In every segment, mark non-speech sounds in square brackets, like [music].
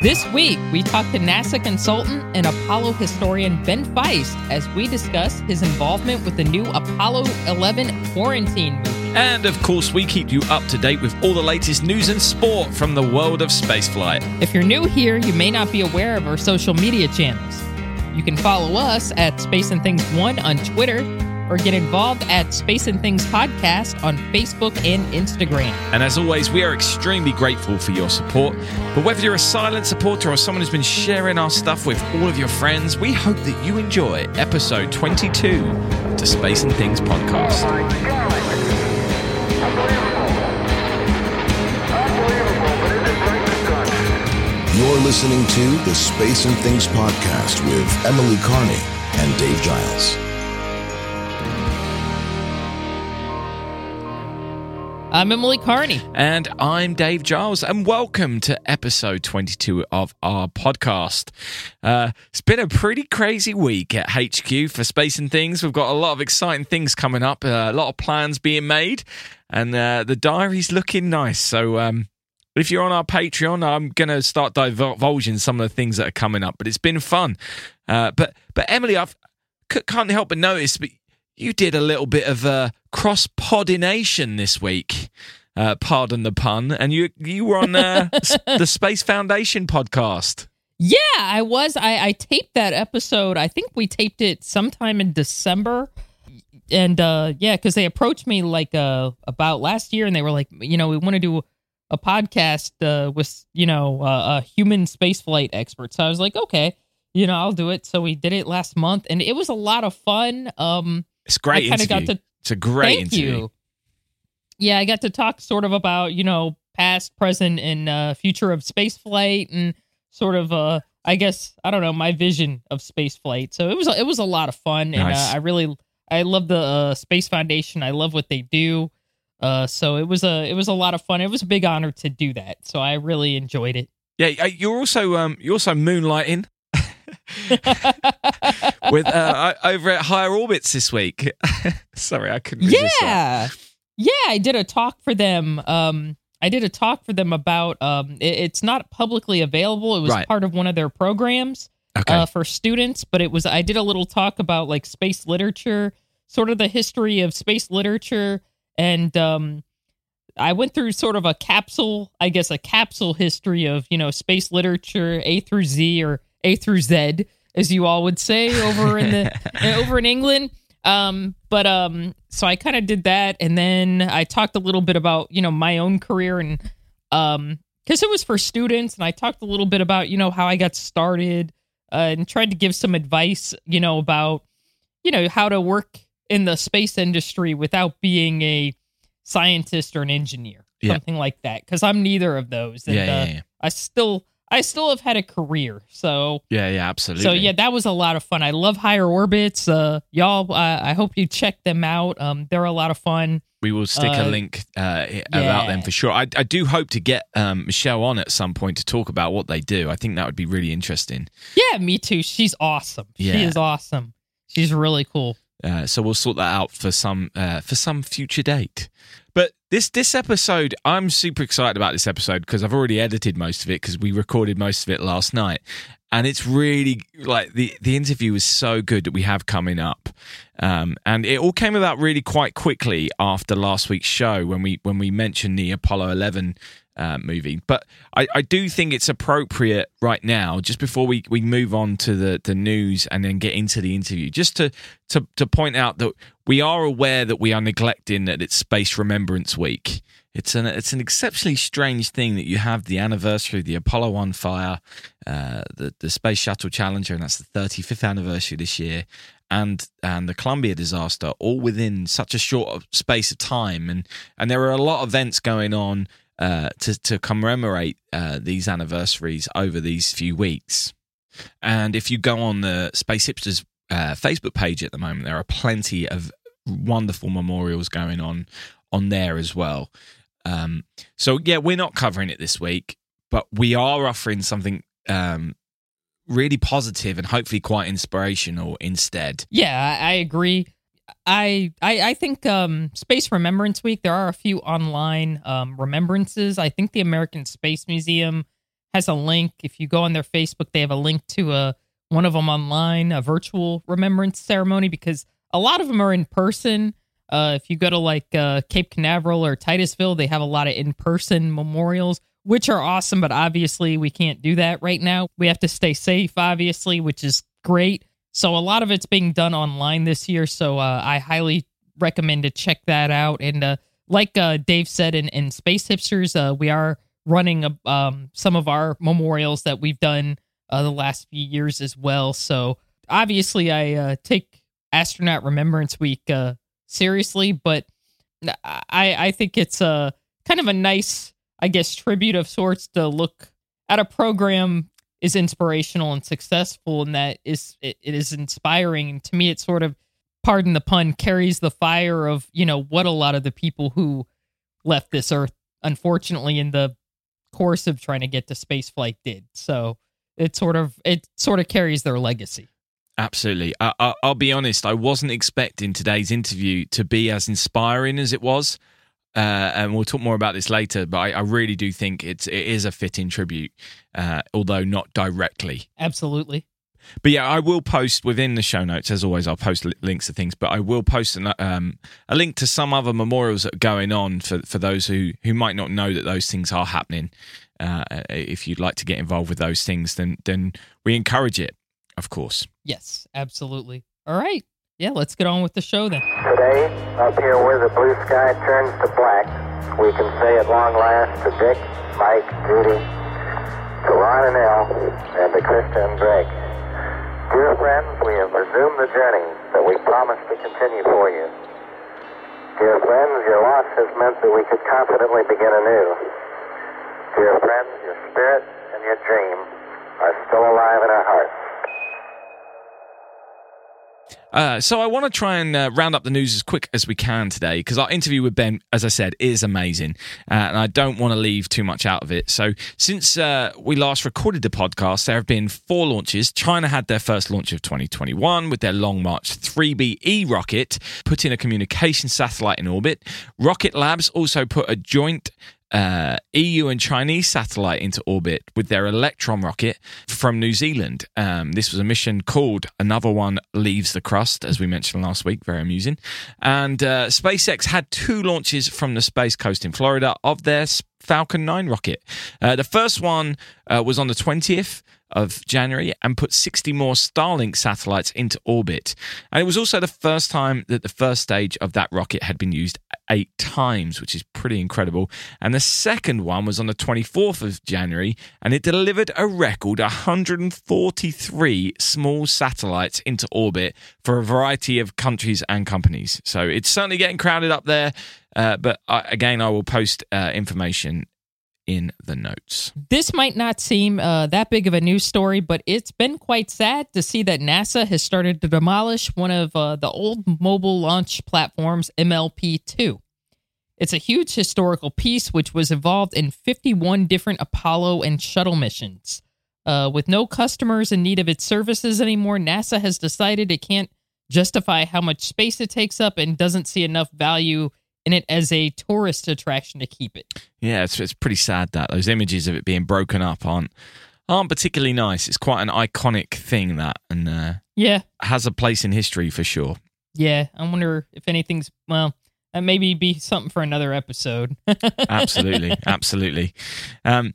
This week, we talk to NASA consultant and Apollo historian Ben Feist as we discuss his involvement with the new Apollo 11 quarantine movie. And of course, we keep you up to date with all the latest news and sport from the world of spaceflight. If you're new here, you may not be aware of our social media channels. You can follow us at Space and Things 1 on Twitter or get involved at Space and Things Podcast on Facebook and Instagram. And as always, we are extremely grateful for your support. But whether you're a silent supporter or someone who's been sharing our stuff with all of your friends, we hope that you enjoy episode 22 of the Space and Things podcast. You're listening to the Space and Things podcast with Emily Carney and Dave Giles. I'm Emily Carney. And I'm Dave Giles, and welcome to episode 22 of our podcast. Uh, it's been a pretty crazy week at HQ for Space and Things. We've got a lot of exciting things coming up, uh, a lot of plans being made, and uh, the diary's looking nice. So, um, if you're on our Patreon, I'm going to start divulging some of the things that are coming up. But it's been fun. Uh, but but Emily, I can't help but notice, but you did a little bit of uh, cross podination this week. Uh, pardon the pun. And you you were on uh, [laughs] the Space Foundation podcast. Yeah, I was. I, I taped that episode. I think we taped it sometime in December. And uh, yeah, because they approached me like uh, about last year, and they were like, you know, we want to do a podcast uh, with you know uh, a human spaceflight expert. So I was like, okay, you know, I'll do it. So we did it last month, and it was a lot of fun. Um, it's great. I kind of got to. It's a great thank interview. you. Yeah, I got to talk sort of about you know past, present, and uh, future of spaceflight, and sort of uh, I guess I don't know my vision of spaceflight. So it was it was a lot of fun, and uh, I really I love the uh, Space Foundation. I love what they do. Uh, so it was a it was a lot of fun. It was a big honor to do that. So I really enjoyed it. Yeah, uh, you're also um, you're also moonlighting [laughs] with uh, over at Higher Orbits this week. [laughs] Sorry, I couldn't yeah, yeah. I did a talk for them. Um, I did a talk for them about. Um, it- it's not publicly available. It was Right. part of one of their programs. Okay. uh, for students, but it was I did a little talk about like space literature, sort of the history of space literature, and um, I went through sort of a capsule, I guess, a capsule history of you know space literature A through Z or A through Z, as you all would say over in the [laughs] over in England. Um, but um, so I kind of did that, and then I talked a little bit about you know my own career and um, because it was for students, and I talked a little bit about you know how I got started uh, and tried to give some advice, you know, about you know how to work in the space industry without being a scientist or an engineer, Yeah. something like that. Because I'm neither of those, and Yeah, yeah, uh. I still I still have had a career, so. Yeah, yeah, absolutely. So yeah, that was a lot of fun. I love Higher Orbits. Uh, y'all, uh, I hope you check them out. Um, they're a lot of fun. we will stick a uh, link uh, about them for sure. I, I do hope to get um, Michelle on at some point to talk about what they do. I think that would be really interesting. Yeah, me too. She's awesome. She Yeah. is awesome. She's really cool. Uh, so we'll sort that out for some uh, for some future date. But this this episode, I'm super excited about this episode because I've already edited most of it because we recorded most of it last night, and it's really like the the interview is so good that we have coming up, um, and it all came about really quite quickly after last week's show when we when we mentioned the Apollo 11 uh, movie. But I, I do think it's appropriate right now, just before we, we move on to the, the news and then get into the interview, just to, to to point out that we are aware that we are neglecting that it's Space Remembrance Week. It's an it's an exceptionally strange thing that you have the anniversary of the Apollo One fire, uh, the the Space Shuttle Challenger, and that's the 35th anniversary this year, and and the Columbia disaster, all within such a short space of time, and and there are a lot of events going on uh, to to commemorate uh, these anniversaries over these few weeks. And if you go on the Space Hipsters uh, Facebook page at the moment, there are plenty of wonderful memorials going on on there as well. Um, so yeah, we're not covering it this week, but we are offering something um, really positive and hopefully quite inspirational instead. Yeah, I, I agree. I, I I think um, Space Remembrance Week. There are a few online um, remembrances. I think the American Space Museum has a link. If you go on their Facebook, they have a link to a one of them online, a virtual remembrance ceremony because a lot of them are in person. Uh, if you go to like uh, Cape Canaveral or Titusville, they have a lot of in person memorials, which are awesome. But obviously, we can't do that right now. We have to stay safe, obviously, which is great. So a lot of it's being done online this year. So uh, I highly recommend to check that out. And uh, like uh, Dave said in, in Space Hipsters, uh, we are running um, some of our memorials that we've done uh, the last few years as well. So obviously, I uh, take Astronaut Remembrance Week seriously, but I I think it's a kind of a nice, I guess, tribute of sorts to look at a program is inspirational and successful, and that is it, it is inspiring. And to me, it sort of, pardon the pun, carries the fire of you know what a lot of the people who left this earth, unfortunately, in the course of trying to get to space flight did. So it sort of it sort of carries their legacy. Absolutely. I, will be honest. I wasn't expecting today's interview to be as inspiring as it was, uh, and we'll talk more about this later. But I, I, really do think it's it is a fitting tribute, uh, although not directly. Absolutely. But yeah, I will post within the show notes. As always, I'll post links to things. But I will post an, um, a link to some other memorials that are going on for for those who who might not know that those things are happening. Uh, if you'd like to get involved with those things, then then we encourage it, of course. Yes, absolutely. All right. Yeah, let's get on with the show then. Today, up here where the blue sky turns to black, we can say at long last to Dick, Mike, Judy, to Ron and Al, and to Christa and Greg. Dear friends, we have resumed the journey that we promised to continue for you. Dear friends, your loss has meant that we could confidently begin anew. Dear friends, your spirit and your dream are still alive in our hearts. Uh, so I want to try and uh, round up the news as quick as we can today because our interview with Ben, as I said, is amazing, uh, and I don't want to leave too much out of it. So since uh, we last recorded the podcast, there have been four launches. China had their first launch of 2021 with their Long March 3BE rocket, putting a communication satellite in orbit. Rocket Labs also put a joint uh, EU and Chinese satellite into orbit with their Electron rocket from New Zealand. Um, this was a mission called Another One Leaves the Crust, as we mentioned last week. Very amusing. And uh, SpaceX had two launches from the Space Coast in Florida of their Falcon 9 rocket. Uh, the first one uh, was on the 20th of January and put 60 more Starlink satellites into orbit. And it was also the first time that the first stage of that rocket had been used eight times, which is pretty incredible. And the second one was on the 24th of January and it delivered a record 143 small satellites into orbit for a variety of countries and companies. So it's certainly getting crowded up there. Uh, but I, again, I will post uh, information in the notes. This might not seem uh, that big of a news story, but it's been quite sad to see that NASA has started to demolish one of uh, the old mobile launch platforms, MLP 2. It's a huge historical piece which was involved in 51 different Apollo and shuttle missions. Uh, with no customers in need of its services anymore, NASA has decided it can't justify how much space it takes up and doesn't see enough value in it as a tourist attraction to keep it. Yeah, it's, it's pretty sad that those images of it being broken up aren't aren't particularly nice. It's quite an iconic thing that, and uh, yeah, has a place in history for sure. Yeah, I wonder if anything's well. That maybe be something for another episode. [laughs] absolutely, absolutely. Um,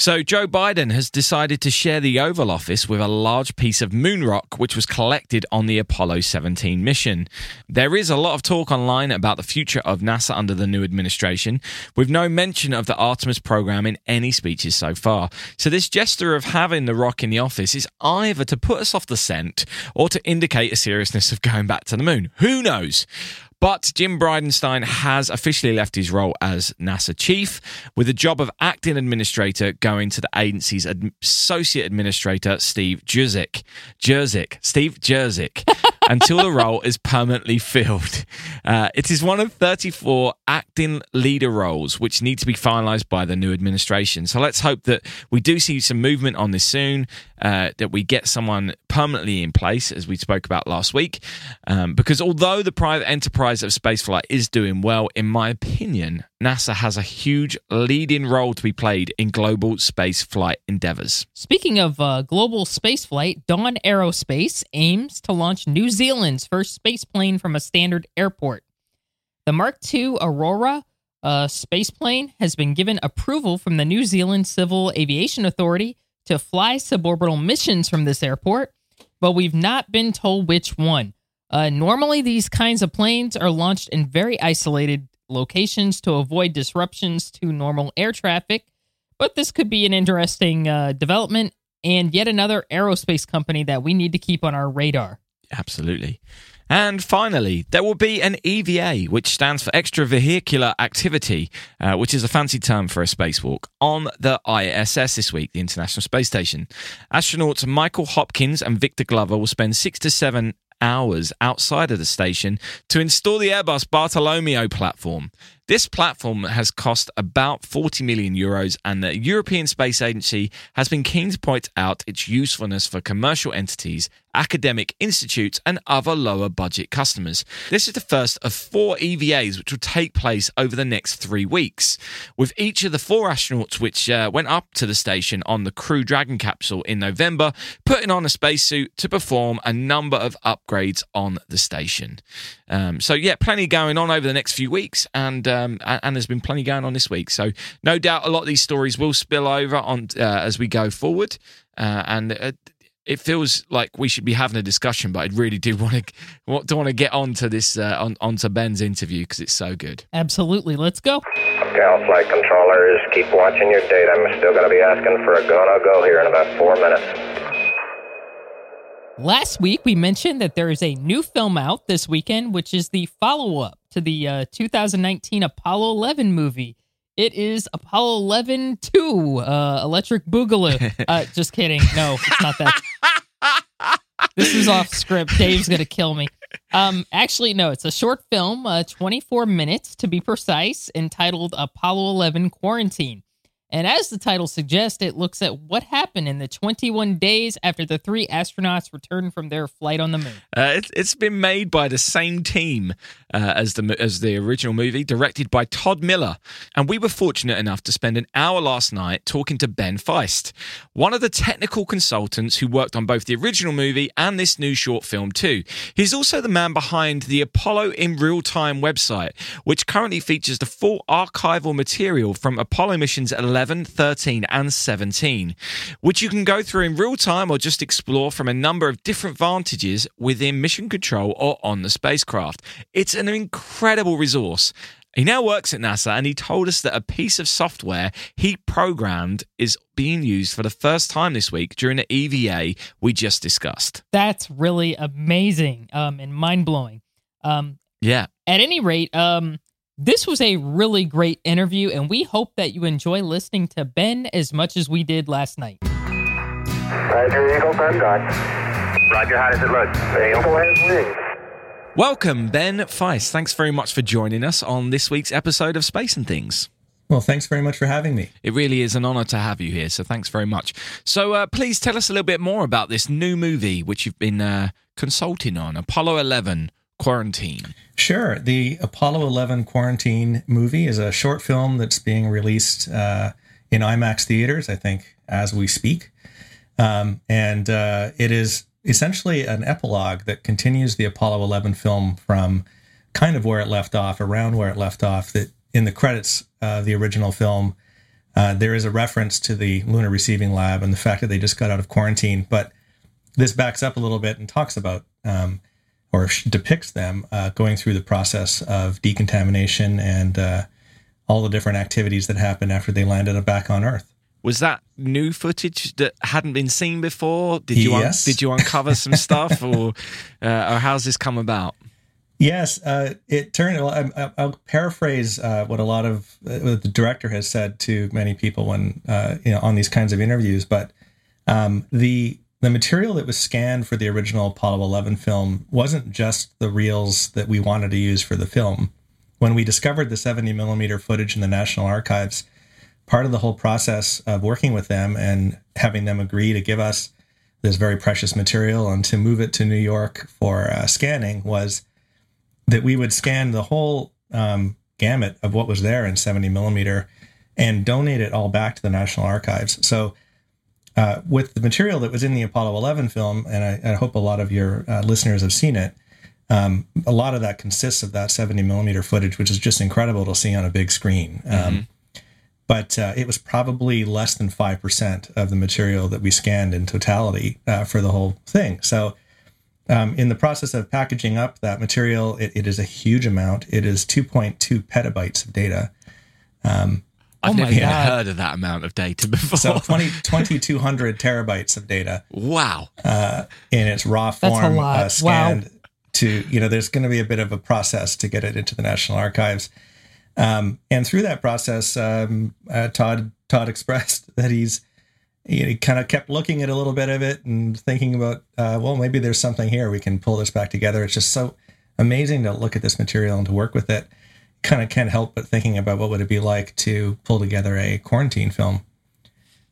so, Joe Biden has decided to share the Oval Office with a large piece of moon rock which was collected on the Apollo 17 mission. There is a lot of talk online about the future of NASA under the new administration, with no mention of the Artemis program in any speeches so far. So, this gesture of having the rock in the office is either to put us off the scent or to indicate a seriousness of going back to the moon. Who knows? But Jim Bridenstine has officially left his role as NASA chief, with the job of acting administrator going to the agency's associate administrator, Steve Jurczyk. Jurczyk. Steve Jurczyk. [laughs] until the role is permanently filled. Uh, it is one of 34 acting leader roles which need to be finalized by the new administration. So let's hope that we do see some movement on this soon, uh, that we get someone permanently in place, as we spoke about last week. Um, because although the private enterprise of spaceflight is doing well, in my opinion, NASA has a huge leading role to be played in global space flight endeavors. Speaking of uh, global spaceflight, Dawn Aerospace aims to launch New Zealand's first space plane from a standard airport. The Mark II Aurora uh, space plane has been given approval from the New Zealand Civil Aviation Authority to fly suborbital missions from this airport, but we've not been told which one. Uh, normally, these kinds of planes are launched in very isolated locations to avoid disruptions to normal air traffic, but this could be an interesting uh, development and yet another aerospace company that we need to keep on our radar. Absolutely. And finally, there will be an EVA, which stands for Extravehicular Activity, uh, which is a fancy term for a spacewalk, on the ISS this week, the International Space Station. Astronauts Michael Hopkins and Victor Glover will spend six to seven hours outside of the station to install the Airbus Bartolomeo platform. This platform has cost about 40 million euros, and the European Space Agency has been keen to point out its usefulness for commercial entities, academic institutes, and other lower budget customers. This is the first of four EVAs which will take place over the next three weeks, with each of the four astronauts which uh, went up to the station on the Crew Dragon capsule in November putting on a spacesuit to perform a number of upgrades on the station. Um, so, yeah, plenty going on over the next few weeks, and uh, um, and, there's been plenty going on this week. So no doubt a lot of these stories will spill over on uh, as we go forward, uh, and. It feels like we should be having a discussion, but I really do want to want to want to get onto this uh, on onto Ben's interview because it's so good. Absolutely, let's go. Gal flight controllers, keep watching your data. I'm still going to be asking for a go no go here in about four minutes. Last week, we mentioned that there is a new film out this weekend, which is the follow up to the uh, 2019 Apollo 11 movie. It is Apollo 11 2, uh, Electric Boogaloo. [laughs] Uh, just kidding. No, it's not that. this is off script. Dave's going to kill me. Um, actually, no, it's a short film, uh, 24 minutes to be precise, entitled Apollo 11 Quarantine. And as the title suggests, it looks at what happened in the 21 days after the three astronauts returned from their flight on the moon. Uh, it, has been made by the same team uh, as the as the original movie, directed by Todd Miller. And we were fortunate enough to spend an hour last night talking to Ben Feist, one of the technical consultants who worked on both the original movie and this new short film too. He's also the man behind the Apollo in Real Time website, which currently features the full archival material from Apollo missions 11 11, 13, and 17, which you can go through in real time or just explore from a number of different vantages within mission control or on the spacecraft. It's an incredible resource. He now works at NASA and he told us that a piece of software he programmed is being used for the first time this week during the EVA we just discussed. That's really amazing um, and mind blowing. Um, yeah. At any rate, um, this was a really great interview, and we hope that you enjoy listening to Ben as much as we did last night. Roger, Eagle, contact. Roger, how does it look? Eagle has wings. Welcome, Ben Feist. Thanks very much for joining us on this week's episode of Space and Things. Well, thanks very much for having me. It really is an honor to have you here. So, thanks very much. So, uh, please tell us a little bit more about this new movie which you've been uh, consulting on Apollo 11 Quarantine. Sure. The Apollo 11 Quarantine movie is a short film that's being released uh, in IMAX theaters, I think, as we speak. Um, and uh, it is essentially an epilogue that continues the Apollo 11 film from kind of where it left off, around where it left off. That in the credits of the original film, uh, there is a reference to the Lunar Receiving Lab and the fact that they just got out of quarantine. But this backs up a little bit and talks about um, or depicts them uh, going through the process of decontamination and uh, all the different activities that happened after they landed back on Earth. Was that new footage that hadn't been seen before? Did you yes. un- did you uncover some [laughs] stuff, or uh, or how's this come about? Yes, uh, it turned. I, will paraphrase uh, what a lot of uh, the director has said to many people when you know on these kinds of interviews. But um, the the material that was scanned for the original Apollo 11 film wasn't just the reels that we wanted to use for the film. When we discovered the 70 millimeter footage in the National Archives, part of the whole process of working with them and having them agree to give us this very precious material and to move it to New York for uh, scanning was that we would scan the whole um, gamut of what was there in 70 millimeter and donate it all back to the National Archives. So, uh, with the material that was in the Apollo 11 film, and I, I hope a lot of your uh, listeners have seen it, um, a lot of that consists of that 70 millimeter footage, which is just incredible to see on a big screen. Um, mm-hmm. But uh, it was probably less than 5% of the material that we scanned in totality uh, for the whole thing. So, um, in the process of packaging up that material, it, it is a huge amount. It is 2.2 petabytes of data. Um, I've oh never even heard of that amount of data [laughs] before. So 20, 2,200 terabytes of data. Wow. Uh, in its raw form, uh, scanned wow. to, you know, there's going to be a bit of a process to get it into the National Archives. Um, and through that process, um, uh, Todd Todd [laughs] expressed that he's he kind of kept looking at a little bit of it and thinking about, uh, well, maybe there's something here we can pull this back together. It's just so amazing to look at this material and to work with it kind of can't help but thinking about what would it be like to pull together a quarantine film.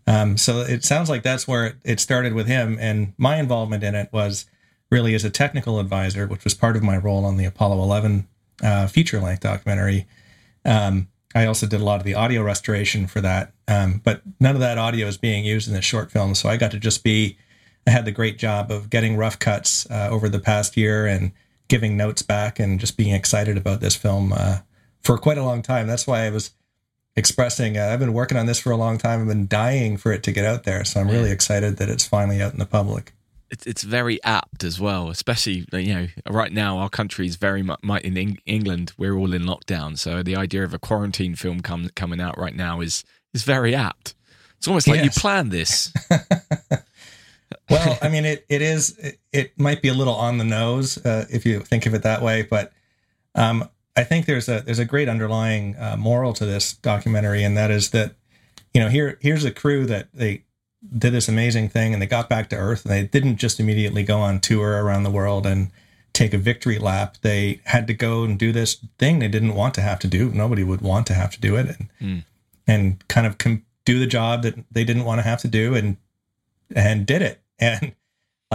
Um, so it sounds like that's where it started with him, and my involvement in it was really as a technical advisor, which was part of my role on the Apollo 11 uh, feature length documentary. Um, I also did a lot of the audio restoration for that, um, but none of that audio is being used in the short film. So I got to just be, I had the great job of getting rough cuts uh, over the past year and giving notes back and just being excited about this film uh, for quite a long time. That's why I was expressing uh, I've been working on this for a long time. I've been dying for it to get out there. So I'm really excited that it's finally out in the public. It's, it's very apt as well, especially you know right now our country is very much in England. We're all in lockdown, so the idea of a quarantine film come, coming out right now is is very apt. It's almost like yes. you planned this. [laughs] well, I mean, it it is. It, it, might be a little on the nose uh, if you think of it that way, but um, I think there's a there's a great underlying uh, moral to this documentary, and that is that you know here here's a crew that they did this amazing thing and they got back to Earth and they didn't just immediately go on tour around the world and take a victory lap. They had to go and do this thing they didn't want to have to do. Nobody would want to have to do it, and mm. and kind of com- do the job that they didn't want to have to do, and and did it. [laughs] And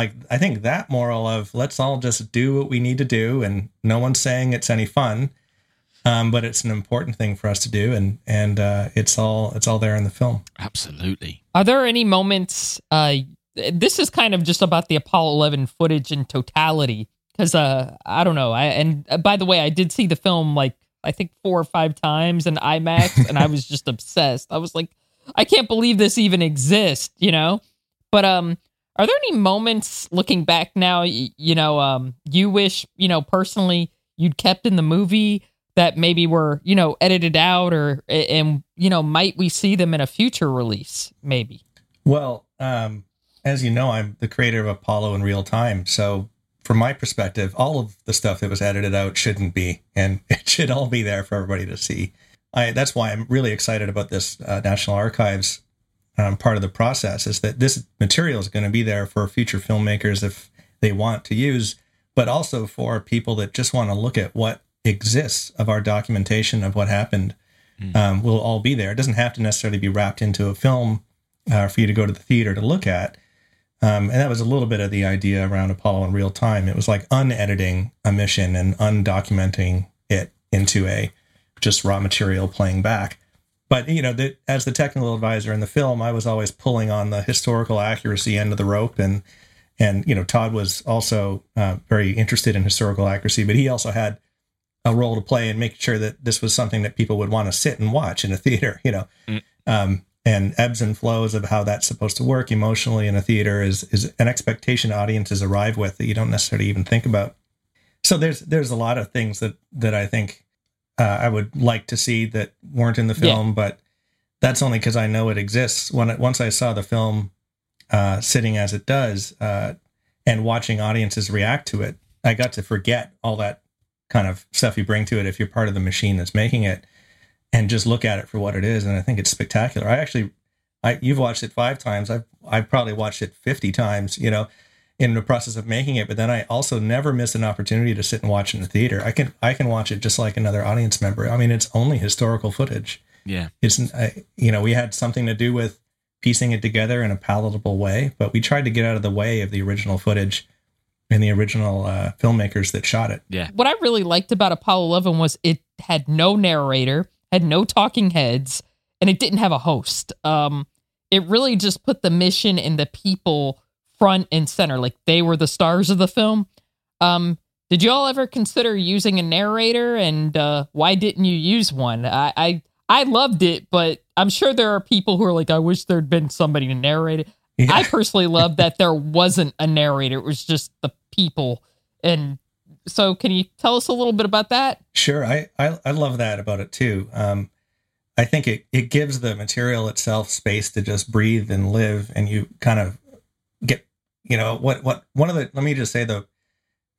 like I think that moral of let's all just do what we need to do, and no one's saying it's any fun, um, but it's an important thing for us to do, and and uh, it's all it's all there in the film. Absolutely. Are there any moments? Uh, this is kind of just about the Apollo 11 footage in totality, because uh, I don't know. I and uh, by the way, I did see the film like I think four or five times in IMAX, and I was just [laughs] obsessed. I was like, I can't believe this even exists, you know. But um, are there any moments looking back now, you, you know, um, you wish, you know, personally you'd kept in the movie that maybe were, you know, edited out or, and, you know, might we see them in a future release, maybe? Well, um, as you know, I'm the creator of Apollo in real time. So from my perspective, all of the stuff that was edited out shouldn't be, and [laughs] it should all be there for everybody to see. I, that's why I'm really excited about this uh, National Archives um, part of the process is that this material is going to be there for future filmmakers if they want to use, but also for people that just want to look at what exists of our documentation of what happened. Mm. Um, will all be there. It doesn't have to necessarily be wrapped into a film uh, for you to go to the theater to look at. Um, and that was a little bit of the idea around Apollo in real time. It was like unediting a mission and undocumenting it into a just raw material playing back but you know, the, as the technical advisor in the film, I was always pulling on the historical accuracy end of the rope, and and you know, Todd was also uh, very interested in historical accuracy, but he also had a role to play in making sure that this was something that people would want to sit and watch in a theater. [laughs] You know, mm. um, and ebbs and flows of how that's supposed to work emotionally in a theater is is an expectation audiences arrive with that you don't necessarily even think about. So there's there's a lot of things that that I think uh, I would like to see that weren't in the film, yeah. but that's only because I know it exists. When it, once I saw the film uh, sitting as it does uh, and watching audiences react to it, I got to forget all that kind of stuff you bring to it if you're part of the machine that's making it, and just look at it for what it is. And I think it's spectacular. I actually I you've watched it five times. I've I've probably watched it fifty times. You know, in the process of making it. But then I also never miss an opportunity to sit and watch in the theater. I can I can watch it just like another audience member. I mean, it's only historical footage. Yeah. It's I, you know we had something to do with piecing it together in a palatable way, but we tried to get out of the way of the original footage and the original uh, filmmakers that shot it. Yeah. What I really liked about Apollo 11 was it had no narrator, had no talking heads, and it didn't have a host. Um, it really just put the mission and the people front and center, like they were the stars of the film. Um, did you all ever consider using a narrator, and uh, why didn't you use one? I, I I loved it, but I'm sure there are people who are like, I wish there'd been somebody to narrate it. Yeah. I personally love that there wasn't a narrator; it was just the people. And so, can you tell us a little bit about that? Sure, I I, I love that about it too. Um, I think it it gives the material itself space to just breathe and live, and you kind of get you know what what one of the let me just say the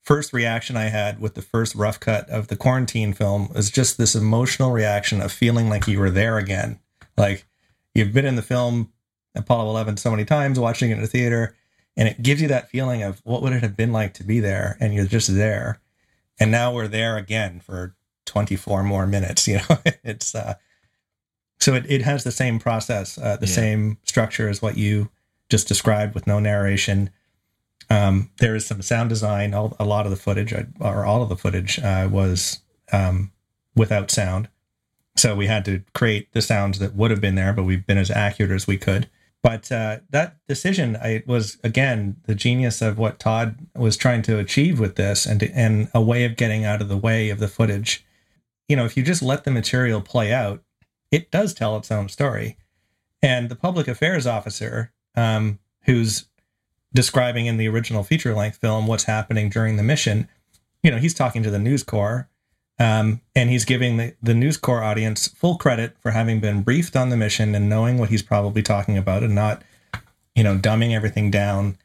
first reaction I had with the first rough cut of the quarantine film was just this emotional reaction of feeling like you were there again, like you've been in the film Apollo 11 so many times, watching it in a theater, and it gives you that feeling of what would it have been like to be there, and you're just there, and now we're there again for 24 more minutes. [laughs] You know, it's uh, so it, it has the same process, uh, the Yeah. same structure as what you just described with no narration. Um, there is some sound design. All, a lot of the footage, uh, or all of the footage, uh, was um, without sound. So we had to create the sounds that would have been there, but we've been as accurate as we could. But uh, that decision, I was again the genius of what Todd was trying to achieve with this, and and a way of getting out of the way of the footage. You know, if you just let the material play out, it does tell its own story. And the public affairs officer, um, who's describing in the original feature length film what's happening during the mission, you know, he's talking to the News Corps um, and he's giving the, the News Corps audience full credit for having been briefed on the mission and knowing what he's probably talking about and not, you know, dumbing everything down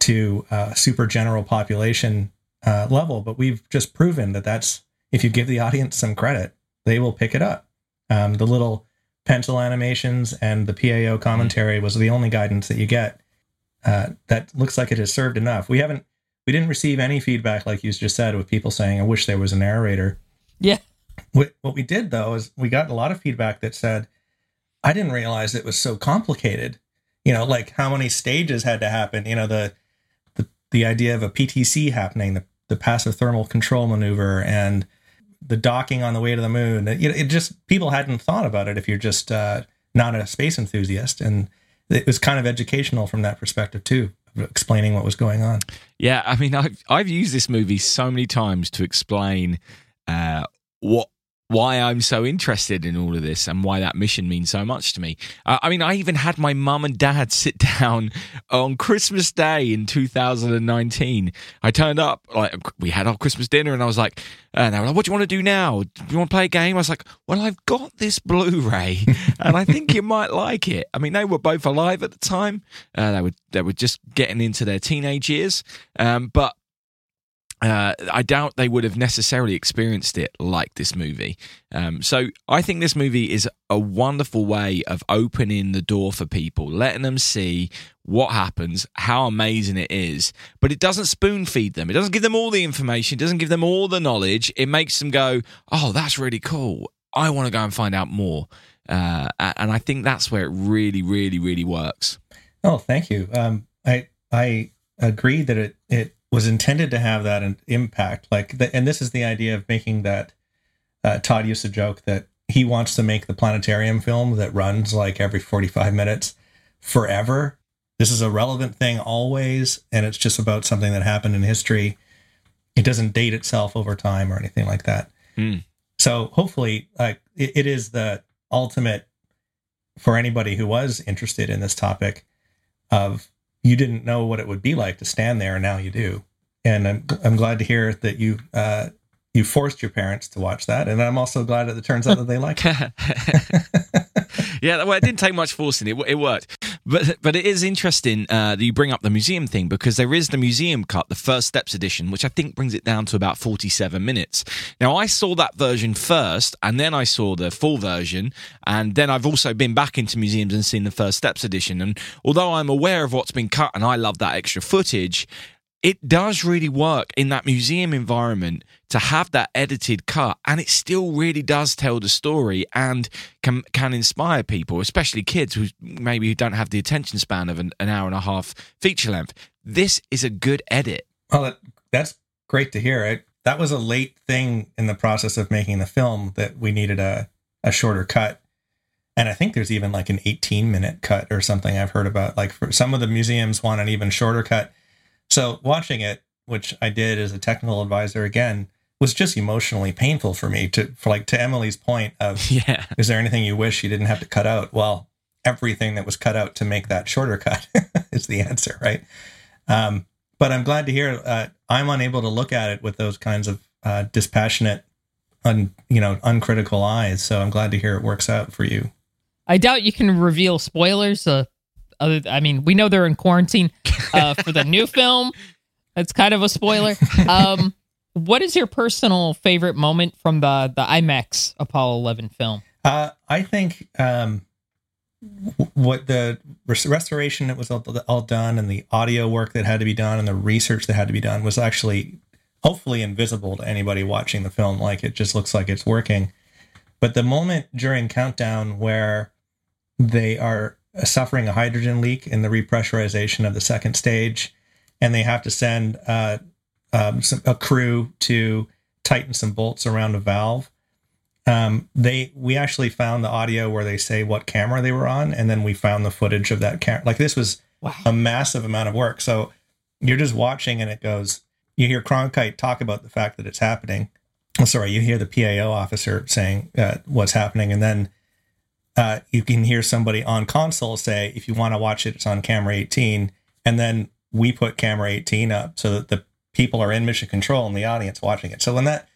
to uh, super general population uh, level. But we've just proven that that's, if you give the audience some credit, they will pick it up. Um, the little pencil animations and the PAO commentary was the only guidance that you get. Uh, that looks like it has served enough. We haven't, we didn't receive any feedback, like you just said, with people saying, "I wish there was a narrator." Yeah. What, what we did though is we got a lot of feedback that said, "I didn't realize it was so complicated." You know, like how many stages had to happen. You know, the the the idea of a PTC happening, the the passive thermal control maneuver, and the docking on the way to the moon. You know, it just people hadn't thought about it if you're just uh, not a space enthusiast, and it was kind of educational from that perspective too, explaining what was going on. Yeah, I mean, I've I've used this movie so many times to explain uh, what why I'm so interested in all of this and why that mission means so much to me. Uh, I mean, I even had my mum and dad [laughs] sit down on Christmas Day in 2019. I turned up, like we had our Christmas dinner, and I was like, and they were like, "What do you want to do now? Do you want to play a game?" I was like, "Well, I've got this Blu-ray, [laughs] and I think you might like it." I mean, they were both alive at the time. Uh, they were they were just getting into their teenage years, um, but uh, I doubt they would have necessarily experienced it like this movie. Um, so I think this movie is a wonderful way of opening the door for people, letting them see what happens, how amazing it is. But it doesn't spoon feed them. It doesn't give them all the information. It doesn't give them all the knowledge. It makes them go, "Oh, that's really cool. I want to go and find out more." Uh, and I think that's where it really, really, really works. Oh, thank you. Um, I I agree that it it was intended to have that an impact. Like, the, and this is the idea of making that. Uh, Todd used to joke that he wants to make the planetarium film that runs like every forty five minutes forever. This is a relevant thing always, and it's just about something that happened in history. It doesn't date itself over time or anything like that. Mm. So hopefully, like it, it is the ultimate for anybody who was interested in this topic of you didn't know what it would be like to stand there and now you do and i'm, I'm glad to hear that you uh, you forced your parents to watch that and i'm also glad that it turns out that they like it [laughs] yeah, well, it didn't take much forcing. It, it worked. But but it is interesting uh, that you bring up the museum thing because there is the museum cut, the first steps edition, which I think brings it down to about forty seven minutes. Now I saw that version first, and then I saw the full version, and then I've also been back into museums and seen the first steps edition. And although I'm aware of what's been cut, and I love that extra footage, it does really work in that museum environment to have that edited cut and it still really does tell the story and can can inspire people especially kids who maybe who don't have the attention span of an, an hour and a half feature length this is a good edit Well, that, that's great to hear. I, that was a late thing in the process of making the film that we needed a, a shorter cut. And I think there's even like an 18 minute cut or something I've heard about. Like for some of the museums want an even shorter cut. So watching it, which I did as a technical advisor again, was just emotionally painful for me to for like to Emily's point of [laughs] yeah is there anything you wish you didn't have to cut out? Well, everything that was cut out to make that shorter cut [laughs] is the answer, right? Um, but I'm glad to hear uh, I'm unable to look at it with those kinds of uh, dispassionate, un, you know, uncritical eyes. So I'm glad to hear it works out for you. I doubt you can reveal spoilers. Uh, other, I mean, we know they're in quarantine uh, for the new film. That's kind of a spoiler. Um, what is your personal favorite moment from the the IMAX Apollo 11 film? Uh, I think um, what the res- restoration that was all, all done and the audio work that had to be done and the research that had to be done was actually hopefully invisible to anybody watching the film. Like it just looks like it's working. But the moment during countdown where they are suffering a hydrogen leak in the repressurization of the second stage, and they have to send uh, um, some, a crew to tighten some bolts around a valve um, they we actually found the audio where they say what camera they were on, and then we found the footage of that camera. Like this was Wow. a massive amount of work. So you're just watching, and it goes. You hear Cronkite talk about the fact that it's happening. Oh, sorry, you hear the PAO officer saying uh, what's happening, and then uh, you can hear somebody on console say, "If you want to watch it, it's on camera 18." And then we put camera 18 up so that the people are in mission control and the audience watching it. So when that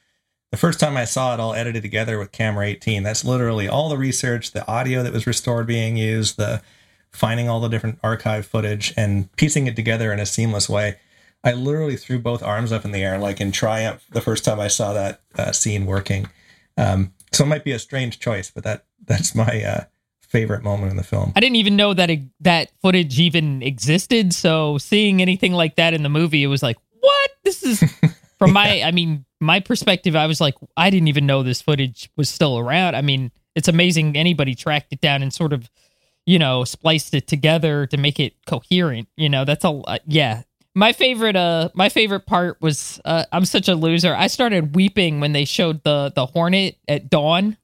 the first time I saw it all edited together with camera 18, that's literally all the research, the audio that was restored being used, the finding all the different archive footage and piecing it together in a seamless way. I literally threw both arms up in the air, like in triumph, the first time I saw that uh, scene working. Um, so it might be a strange choice, but that that's my uh, favorite moment in the film. I didn't even know that it, that footage even existed. So seeing anything like that in the movie, it was like, what? This is [laughs] from my, I mean, my perspective. I was like, I didn't even know this footage was still around. I mean, it's amazing anybody tracked it down and sort of, you know, spliced it together to make it coherent. You know, that's a uh, yeah. My favorite, uh, my favorite part was, uh, I'm such a loser. I started weeping when they showed the the Hornet at dawn.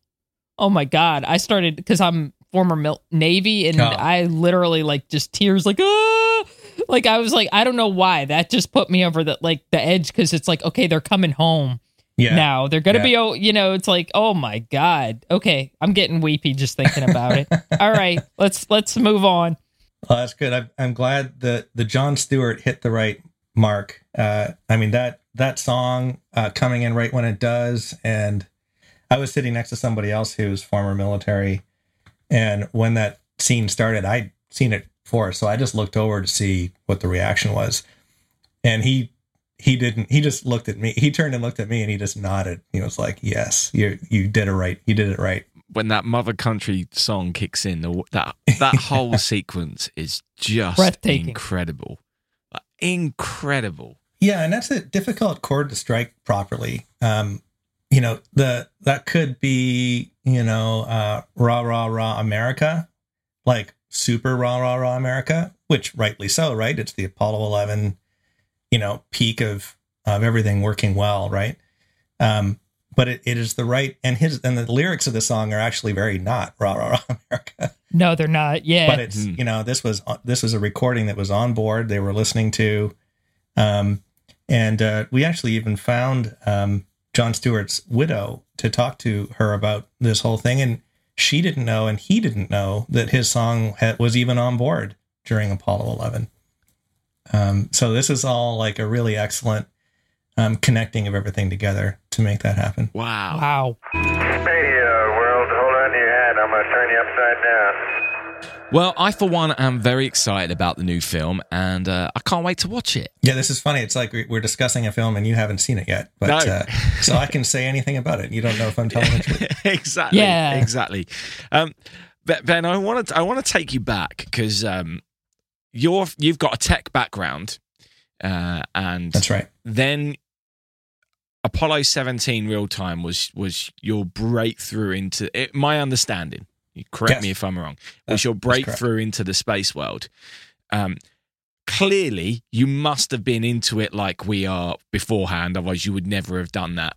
Oh my god! I started because I'm former mil- Navy, and Oh. I literally like just tears, like ah, like I was like, I don't know why that just put me over the like the edge because it's like, okay, they're coming home Yeah. now. They're gonna Yeah. be, oh, you know, it's like, oh my god, okay, I'm getting weepy just thinking about it. [laughs] All right, let's let's move on. Well, that's good. I'm, I'm glad that the John Stewart hit the right mark. Uh, I mean that that song uh, coming in right when it does, and I was sitting next to somebody else who's former military, and when that scene started, I'd seen it before, so I just looked over to see what the reaction was, and he he didn't. He just looked at me. He turned and looked at me, and he just nodded. He was like, "Yes, you you did it right. You did it right." when that mother country song kicks in the, that that [laughs] whole sequence is just incredible incredible Yeah, and that's a difficult chord to strike properly. Um, you know, the that could be, you know, uh rah rah rah America, like super rah rah rah America, which rightly so, right? It's the Apollo 11, you know, peak of of everything working well, right? Um, but it, it is the right and his and the lyrics of the song are actually very not rah rah rah [laughs] America No, they're not. Yeah, but it's Hmm. you know this was this was a recording that was on board they were listening to um and uh, we actually even found um john stewart's widow to talk to her about this whole thing and she didn't know and he didn't know that his song ha- was even on board during apollo 11 um so this is all like a really excellent um connecting of everything together to make that happen. Wow. Wow. Radio world, hold on to your hat. I'm going to turn you upside down. Well, I for one am very excited about the new film, and uh, I can't wait to watch it. Yeah, this is funny. It's like we- we're discussing a film and you haven't seen it yet, but No. uh, so I can say anything about it. You don't know if I'm telling the truth. [laughs] exactly. Yeah. Exactly. Um, Ben, I want to I want to take you back because um, you're you've got a tech background, uh, and That's right. then Apollo 17 real time was was your breakthrough into it, my understanding. Correct Yes. me if I'm wrong. Was your that's correct. breakthrough into the space world? Um, clearly, you must have been into it like we are beforehand. Otherwise, you would never have done that.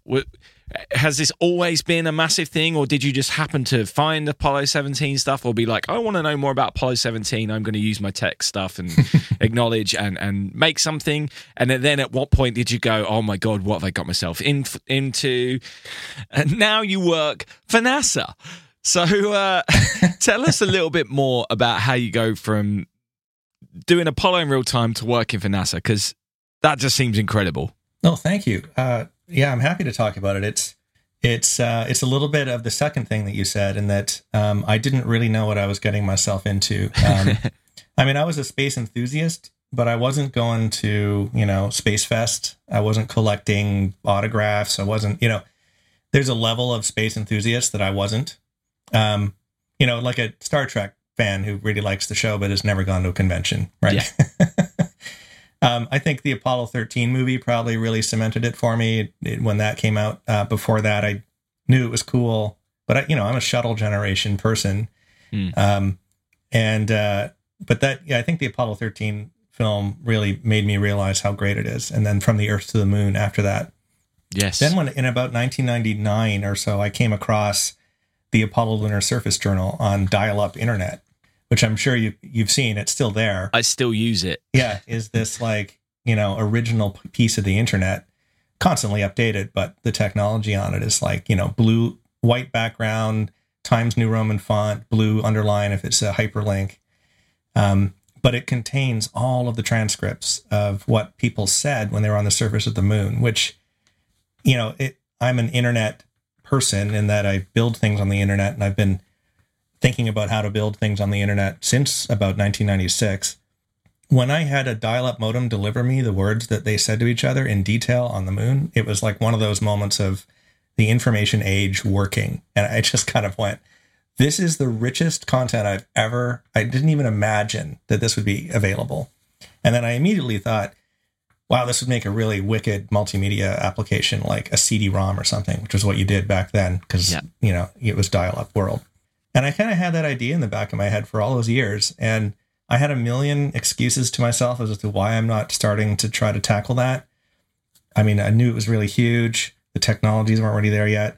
Has this always been a massive thing, or did you just happen to find Apollo 17 stuff, or be like, I want to know more about Apollo 17. I'm going to use my tech stuff and [laughs] acknowledge and and make something. And then at what point did you go, oh my god, what have I got myself in, into? And now you work for NASA. So uh, [laughs] tell us a little bit more about how you go from doing Apollo in real time to working for NASA, because that just seems incredible. No, thank you. Uh, yeah, I'm happy to talk about it. It's it's uh, it's a little bit of the second thing that you said, in that um, I didn't really know what I was getting myself into. Um, [laughs] I mean, I was a space enthusiast, but I wasn't going to you know Space Fest. I wasn't collecting autographs. I wasn't you know. There's a level of space enthusiast that I wasn't. Um, you know, like a Star Trek fan who really likes the show but has never gone to a convention, right? [laughs] Um, I think the Apollo 13 movie probably really cemented it for me It- when that came out. Uh, before that, I knew it was cool, but I, you know, I'm a shuttle generation person. Hmm. Um, and, uh, but that, yeah, I think the Apollo 13 film really made me realize how great it is. And then from the Earth to the Moon after that. Yes. Then when in about 1999 or so, I came across the Apollo Lunar Surface Journal on dial-up internet, which I'm sure you you've seen. It's still there I still use it. yeah is this like you know original piece of the internet constantly updated but the technology on it is like you know blue white background times new roman font blue underline if it's a hyperlink um, but it contains all of the transcripts of what people said when they were on the surface of the moon which you know it i'm an internet person in that i build things on the internet and i've been thinking about how to build things on the internet since about 1996 when I had a dial up modem deliver me the words that they said to each other in detail on the moon, it was like one of those moments of the information age working. And I just kind of went, this is the richest content I've ever, I didn't even imagine that this would be available. And then I immediately thought, wow, this would make a really wicked multimedia application like a CD ROM or something, which was what you did back then because, Yeah. you know, it was dial up world. And I kind of had that idea in the back of my head for all those years. And I had a million excuses to myself as to why I'm not starting to try to tackle that. I mean, I knew it was really huge. The technologies weren't really there yet.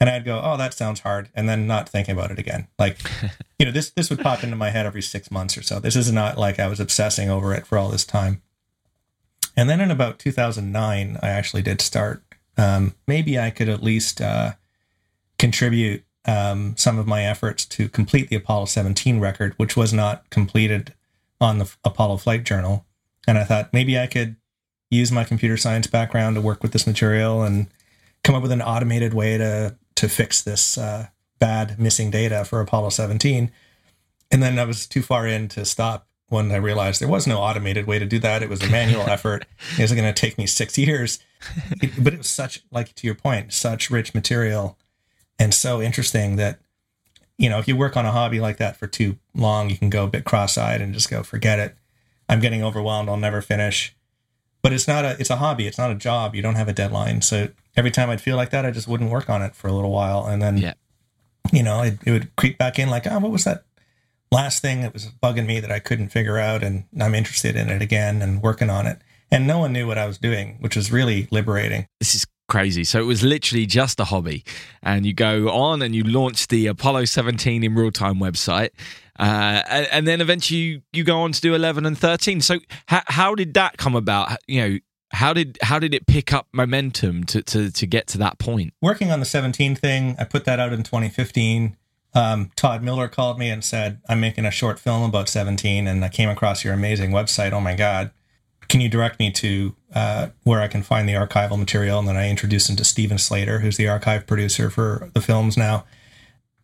And I'd go, oh, that sounds hard. And then not thinking about it again. Like, [laughs] you know, this, this would pop into my head every six months or so. This is not like I was obsessing over it for all this time. And then in about 2009, I actually did start. Um, maybe I could at least uh, contribute um, some of my efforts to complete the Apollo 17 record, which was not completed on the Apollo Flight Journal. And I thought maybe I could use my computer science background to work with this material and come up with an automated way to to fix this uh, bad missing data for Apollo 17. And then I was too far in to stop when I realized there was no automated way to do that. It was a manual [laughs] effort. It was going to take me six years. It- but it was such, like to your point, such rich material and so interesting that you know if you work on a hobby like that for too long you can go a bit cross-eyed and just go forget it i'm getting overwhelmed i'll never finish but it's not a it's a hobby it's not a job you don't have a deadline so every time i'd feel like that i just wouldn't work on it for a little while and then Yeah. you know it, it would creep back in like oh what was that last thing that was bugging me that i couldn't figure out and i'm interested in it again and working on it and no one knew what i was doing which was really liberating This is crazy. So it was literally just a hobby, and you go on and you launch the Apollo 17 in real time website, uh, and, and then eventually you, you go on to do 11 and 13. So how, how did that come about? You know, how did how did it pick up momentum to to to get to that point? working on the 17 thing. I put that out in 2015. Um, Todd Miller called me and said, I'm making a short film about 17 and I came across your amazing website. Oh my God. Can you direct me to uh, where I can find the archival material? And then I introduced him to Stephen Slater, who's the archive producer for the films now.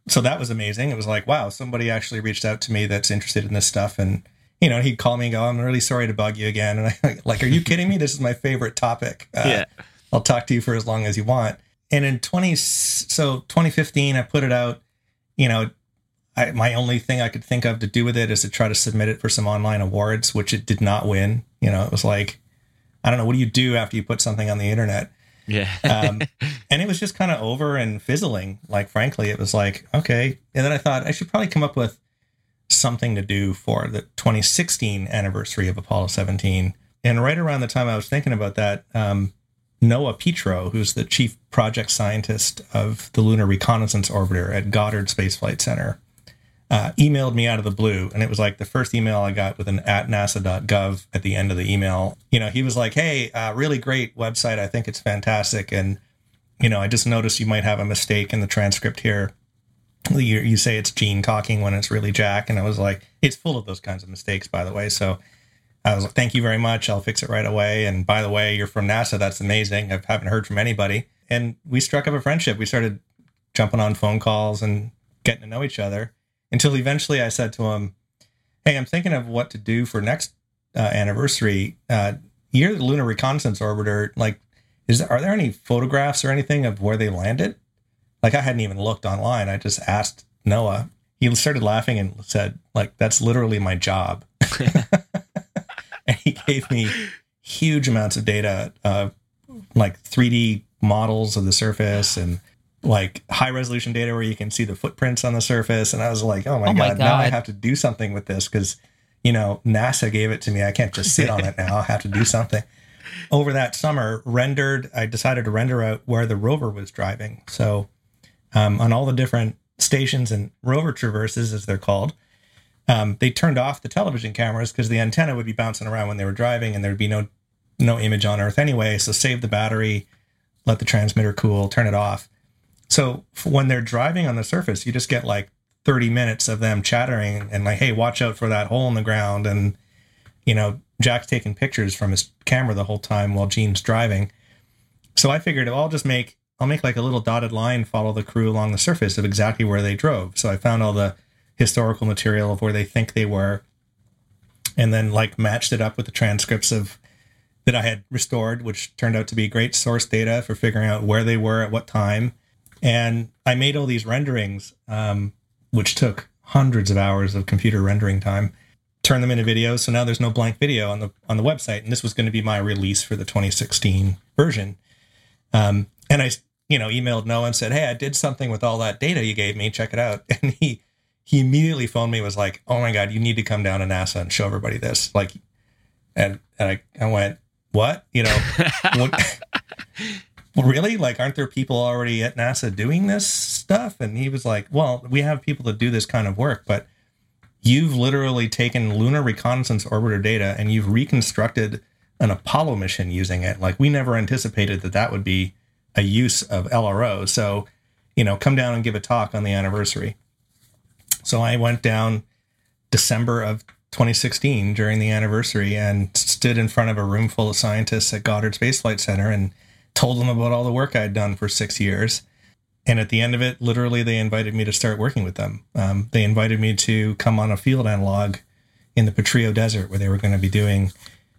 so that was amazing. It was like, wow, somebody actually reached out to me that's interested in this stuff. And, you know, he'd call me and go, I'm really sorry to bug you again. And I [laughs] like, are you kidding me? This is my favorite topic. Uh, Yeah. I'll talk to you for as long as you want. And in 20, so 2015, I put it out, you know, I, my only thing I could think of to do with it is to try to submit it for some online awards, which it did not win. You know, it was like, I don't know, what do you do after you put something on the internet? Yeah. um, [laughs] and it was just kind of over and fizzling. Like, frankly, it was like, okay. And then I thought I should probably come up with something to do for the 2016 anniversary of Apollo 17. And right around the time I was thinking about that, um, Noah Petro, who's the chief project scientist of the Lunar Reconnaissance Orbiter at Goddard Space Flight Center, uh, emailed me out of the blue. And it was like the first email I got with an at nasa.gov at the end of the email. You know, he was like, hey, uh, really great website. I think it's fantastic. And, you know, I just noticed you might have a mistake in the transcript here. You, you say it's Gene talking when it's really Jack. And I was like, it's full of those kinds of mistakes, by the way. So I was like, thank you very much. I'll fix it right away. And by the way, you're from NASA. That's amazing. I haven't heard from anybody. And we struck up a friendship. We started jumping on phone calls and getting to know each other until eventually I said to him, Hey, I'm thinking of what to do for next uh, anniversary. Uh, you're the Lunar Reconnaissance Orbiter. Like, is there, are there any photographs or anything of where they landed? Like, I hadn't even looked online. I just asked Noah. He started laughing and said, like, that's literally my job. [laughs] [laughs] [laughs] he gave me huge amounts of data, uh, like 3D models of the surface and like high resolution data where you can see the footprints on the surface. And I was like, oh my, Oh my God, now I have to do something with this because, you know, NASA gave it to me. I can't just sit on it now. I have to do something. Over that summer, rendered, I decided to render out where the rover was driving. So um, on all the different stations and rover traverses, as they're called, um, they turned off the television cameras because the antenna would be bouncing around when they were driving and there'd be no no image on earth anyway. So save the battery let the transmitter cool turn it off. So when they're driving on the surface you just get like 30 minutes of them chattering and like hey watch out for that hole in the ground. And you know jack's taking pictures from his camera the whole time while gene's driving. So i figured i'll just make i'll make like a little dotted line follow the crew along the surface of exactly where they drove. So i found all the historical material of where they think they were and then like matched it up with the transcripts of that I had restored, which turned out to be great source data for figuring out where they were at what time. And I made all these renderings, um, which took hundreds of hours of computer rendering time. Turn them into videos, so now there's no blank video on the on the website. And this was going to be my release for the 2016 version. Um, and I, you know, emailed Noah and said, "Hey, I did something with all that data you gave me. Check it out." [laughs] And he he immediately phoned me and was like, "Oh my god, you need to come down to NASA and show everybody this." Like, and and I, I went, "What? You know, what, [laughs] really? Like, aren't there people already at NASA doing this stuff?" And he was like, "Well, we have people that do this kind of work, but you've literally taken lunar reconnaissance orbiter data and you've reconstructed an Apollo mission using it. Like, we never anticipated that that would be a use of LRO. So, you know, come down and give a talk on the anniversary." So I went down December of 2016 during the anniversary and stood in front of a room full of scientists at Goddard Space Flight Center and told them about all the work I had done for six years. And at the end of it, literally, they invited me to start working with them. Um, they invited me to come on a field analog in the Patrio Desert where they were going to be doing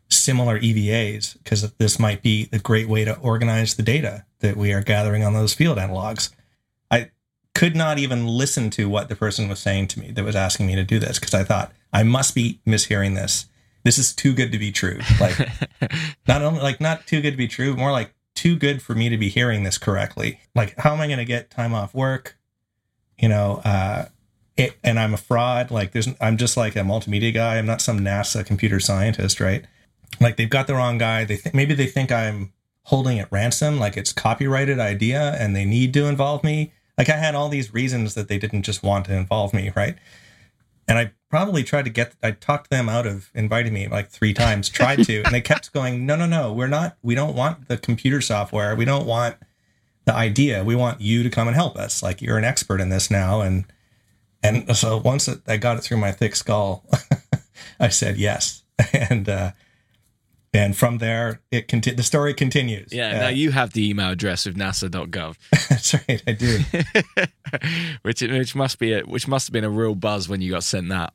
similar EVAs because this might be a great way to organize the data that we are gathering on those field analogs. Could not even listen to what the person was saying to me that was asking me to do this because I thought I must be mishearing this. This is too good to be true. Like [laughs] not only like not too good to be true, more like too good for me to be hearing this correctly. Like how am I going to get time off work? You know, uh it, and I'm a fraud. Like there's I'm just like a multimedia guy. I'm not some NASA computer scientist, right? Like they've got the wrong guy. They th- maybe they think I'm holding it ransom, like it's copyrighted idea, and they need to involve me. Like I had all these reasons that they didn't just want to involve me, right? And I probably tried to get, I talked them out of inviting me like three times, tried to, and they kept going, no, no, no, we're not, we don't want the computer software. We don't want the idea. We want you to come and help us. Like you're an expert in this now. And, and so once I got it through my thick skull, [laughs] I said yes. [laughs] And, uh, and from there, it conti- the story continues. Yeah, Uh, now you have the email address of nasa.gov, [laughs] that's right. I do. [laughs] which which must be a, which must have been a real buzz when you got sent that.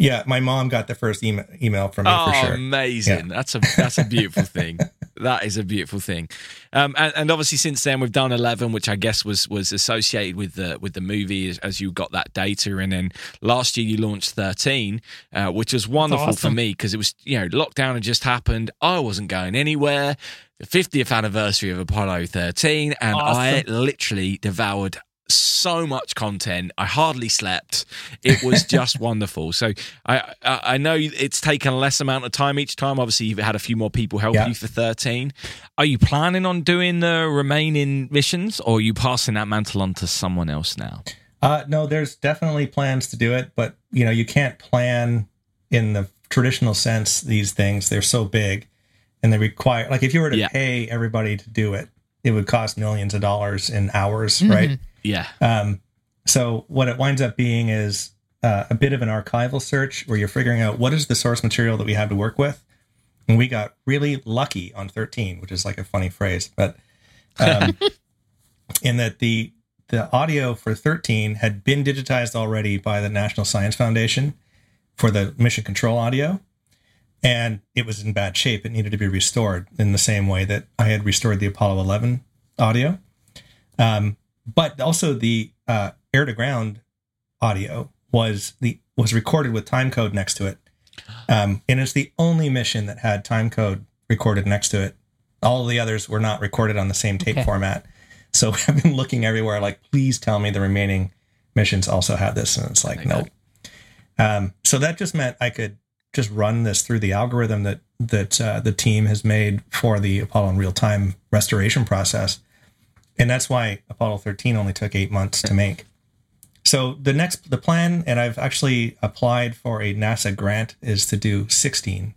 Yeah, my mom got the first email email from me Oh, for sure. amazing! That's a that's a beautiful thing. [laughs] That is a beautiful thing. Um, and, and obviously, since then we've done eleven, which I guess was was associated with the with the movie as, as you got that data. And then last year you launched thirteen, uh, which was wonderful for me because it was you know lockdown had just happened. I wasn't going anywhere. The 50th anniversary of Apollo 13, and I literally devoured so much content. I hardly slept. It was just [laughs] wonderful. So I, I I know it's taken a less amount of time each time. Obviously, you've had a few more people help Yeah. you for thirteen. Are you planning on doing the remaining missions, or are you passing that mantle on to someone else now? Uh, no, there's definitely plans to do it, but you know, you can't plan in the traditional sense these things. They're so big and they require like if you were to Yeah. pay everybody to do it, it would cost millions of dollars in hours, Mhm. right? Yeah, Um, so what it winds up being is uh, a bit of an archival search where you're figuring out what is the source material that we have to work with. And we got really lucky on 13, which is like a funny phrase, but um, [laughs] in that the the audio for 13 had been digitized already by the National Science Foundation for the mission control audio. And it was in bad shape. It needed to be restored in the same way that I had restored the Apollo 11 audio. Um, but also the uh, air to ground audio was the was recorded with time code next to it, um, and it's the only mission that had time code recorded next to it. All of the others were not recorded on the same tape Okay. format. So [laughs] I've been looking everywhere, like, please tell me the remaining missions also have this, and it's like, nope. Um, so that just meant I could just run this through the algorithm that that uh, the team has made for the Apollo in real time restoration process, and that's why Apollo 13 only took eight months to make. So the next the plan, and I've actually applied for a NASA grant, is to do 16.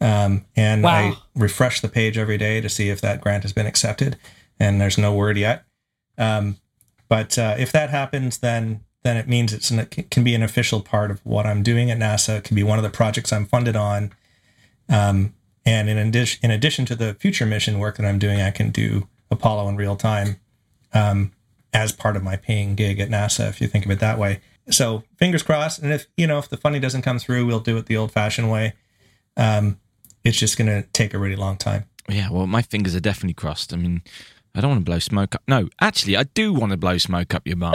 Um, and I refresh the page every day to see if that grant has been accepted, and there's no word yet. Um, but uh, if that happens, then then it means it's an, it can be an official part of what I'm doing at NASA. It can be one of the projects I'm funded on. Um, and in addition, in addition to the future mission work that I'm doing, I can do Apollo in real time um, as part of my paying gig at NASA, if you think of it that way. So fingers crossed. And if you know if the funding doesn't come through, we'll do it the old-fashioned way. Um, it's just going to take a really long time. yeah. Well, my fingers are definitely crossed. I mean, I don't want to blow smoke up. No, actually, I do want to blow smoke up your bum.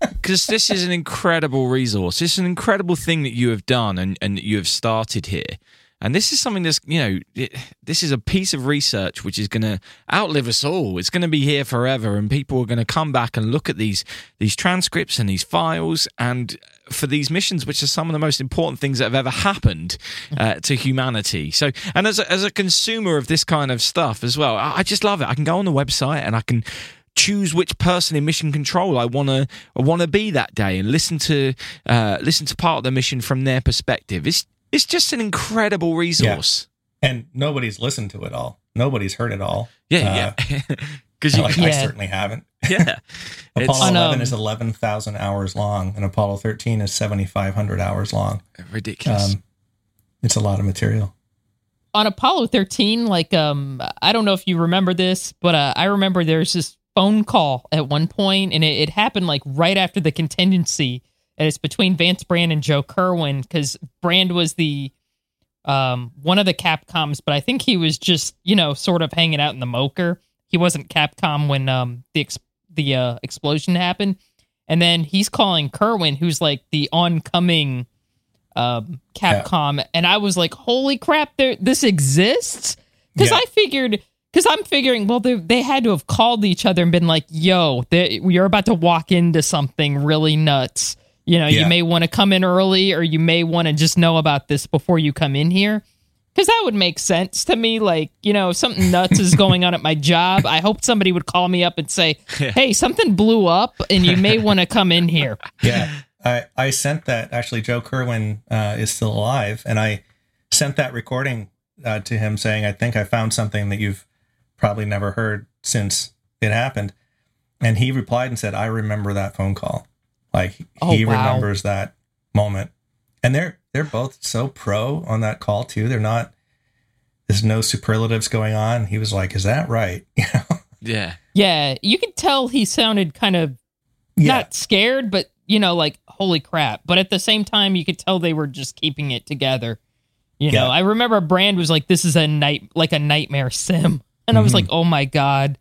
Because [laughs] this is an incredible resource. It's an incredible thing that you have done and, and that you have started here. And this is something that's, you know, it, this is a piece of research which is going to outlive us all. It's going to be here forever, and people are going to come back and look at these these transcripts and these files, and for these missions, which are some of the most important things that have ever happened [laughs] uh, to humanity. So, and as a, as a consumer of this kind of stuff as well, I, I just love it. I can go on the website and I can choose which person in mission control I want to want to be that day and listen to uh, listen to part of the mission from their perspective. It's it's just an incredible resource. And nobody's listened to it all. Nobody's heard it all. Yeah, Uh, [laughs] yeah. Because you, like, I certainly haven't. [laughs] yeah, [laughs] Apollo On, 11 um, is 11,000 hours long, and Apollo 13 is 7,500 hours long. ridiculous. Um, it's a lot of material. on Apollo 13, like um I don't know if you remember this, but uh, I remember there's this phone call at one point and it, it happened like right after the contingency and it's between Vance Brand and Joe Kerwin because Brand was the um one of the Capcoms, but I think he was just, you know, sort of hanging out in the MOCR. He wasn't Capcom when um the ex- the uh, explosion happened. And then he's calling Kerwin, who's like the oncoming um, Capcom, and I was like, "Holy crap! There, this exists." Because Yeah. I figured, because I'm figuring, well, they they had to have called each other and been like, "Yo, they, you're about to walk into something really nuts. You know, Yeah. you may want to come in early, or you may want to just know about this before you come in here." Because that would make sense to me. Like, you know, something nuts is going on at my job. I hope somebody would call me up and say, hey, something blew up and you may want to come in here. [laughs] Yeah. I, I sent that. Actually, Joe Kerwin uh, is still alive, and I sent that recording uh, to him saying, I think I found something that you've probably never heard since it happened. And he replied and said, I remember that phone call. Like, Oh, he wow. remembers that moment. And they're they're both so pro on that call too. They're not there's no superlatives going on. He was like, "Is that right?" [laughs] You know? Yeah. Yeah, you could tell he sounded kind of Yeah. not scared, but you know, like holy crap. But at the same time, you could tell they were just keeping it together. You know, Yeah. I remember Brand was like, "This is a night, like a nightmare sim," and I was Mhm. like, "Oh my god."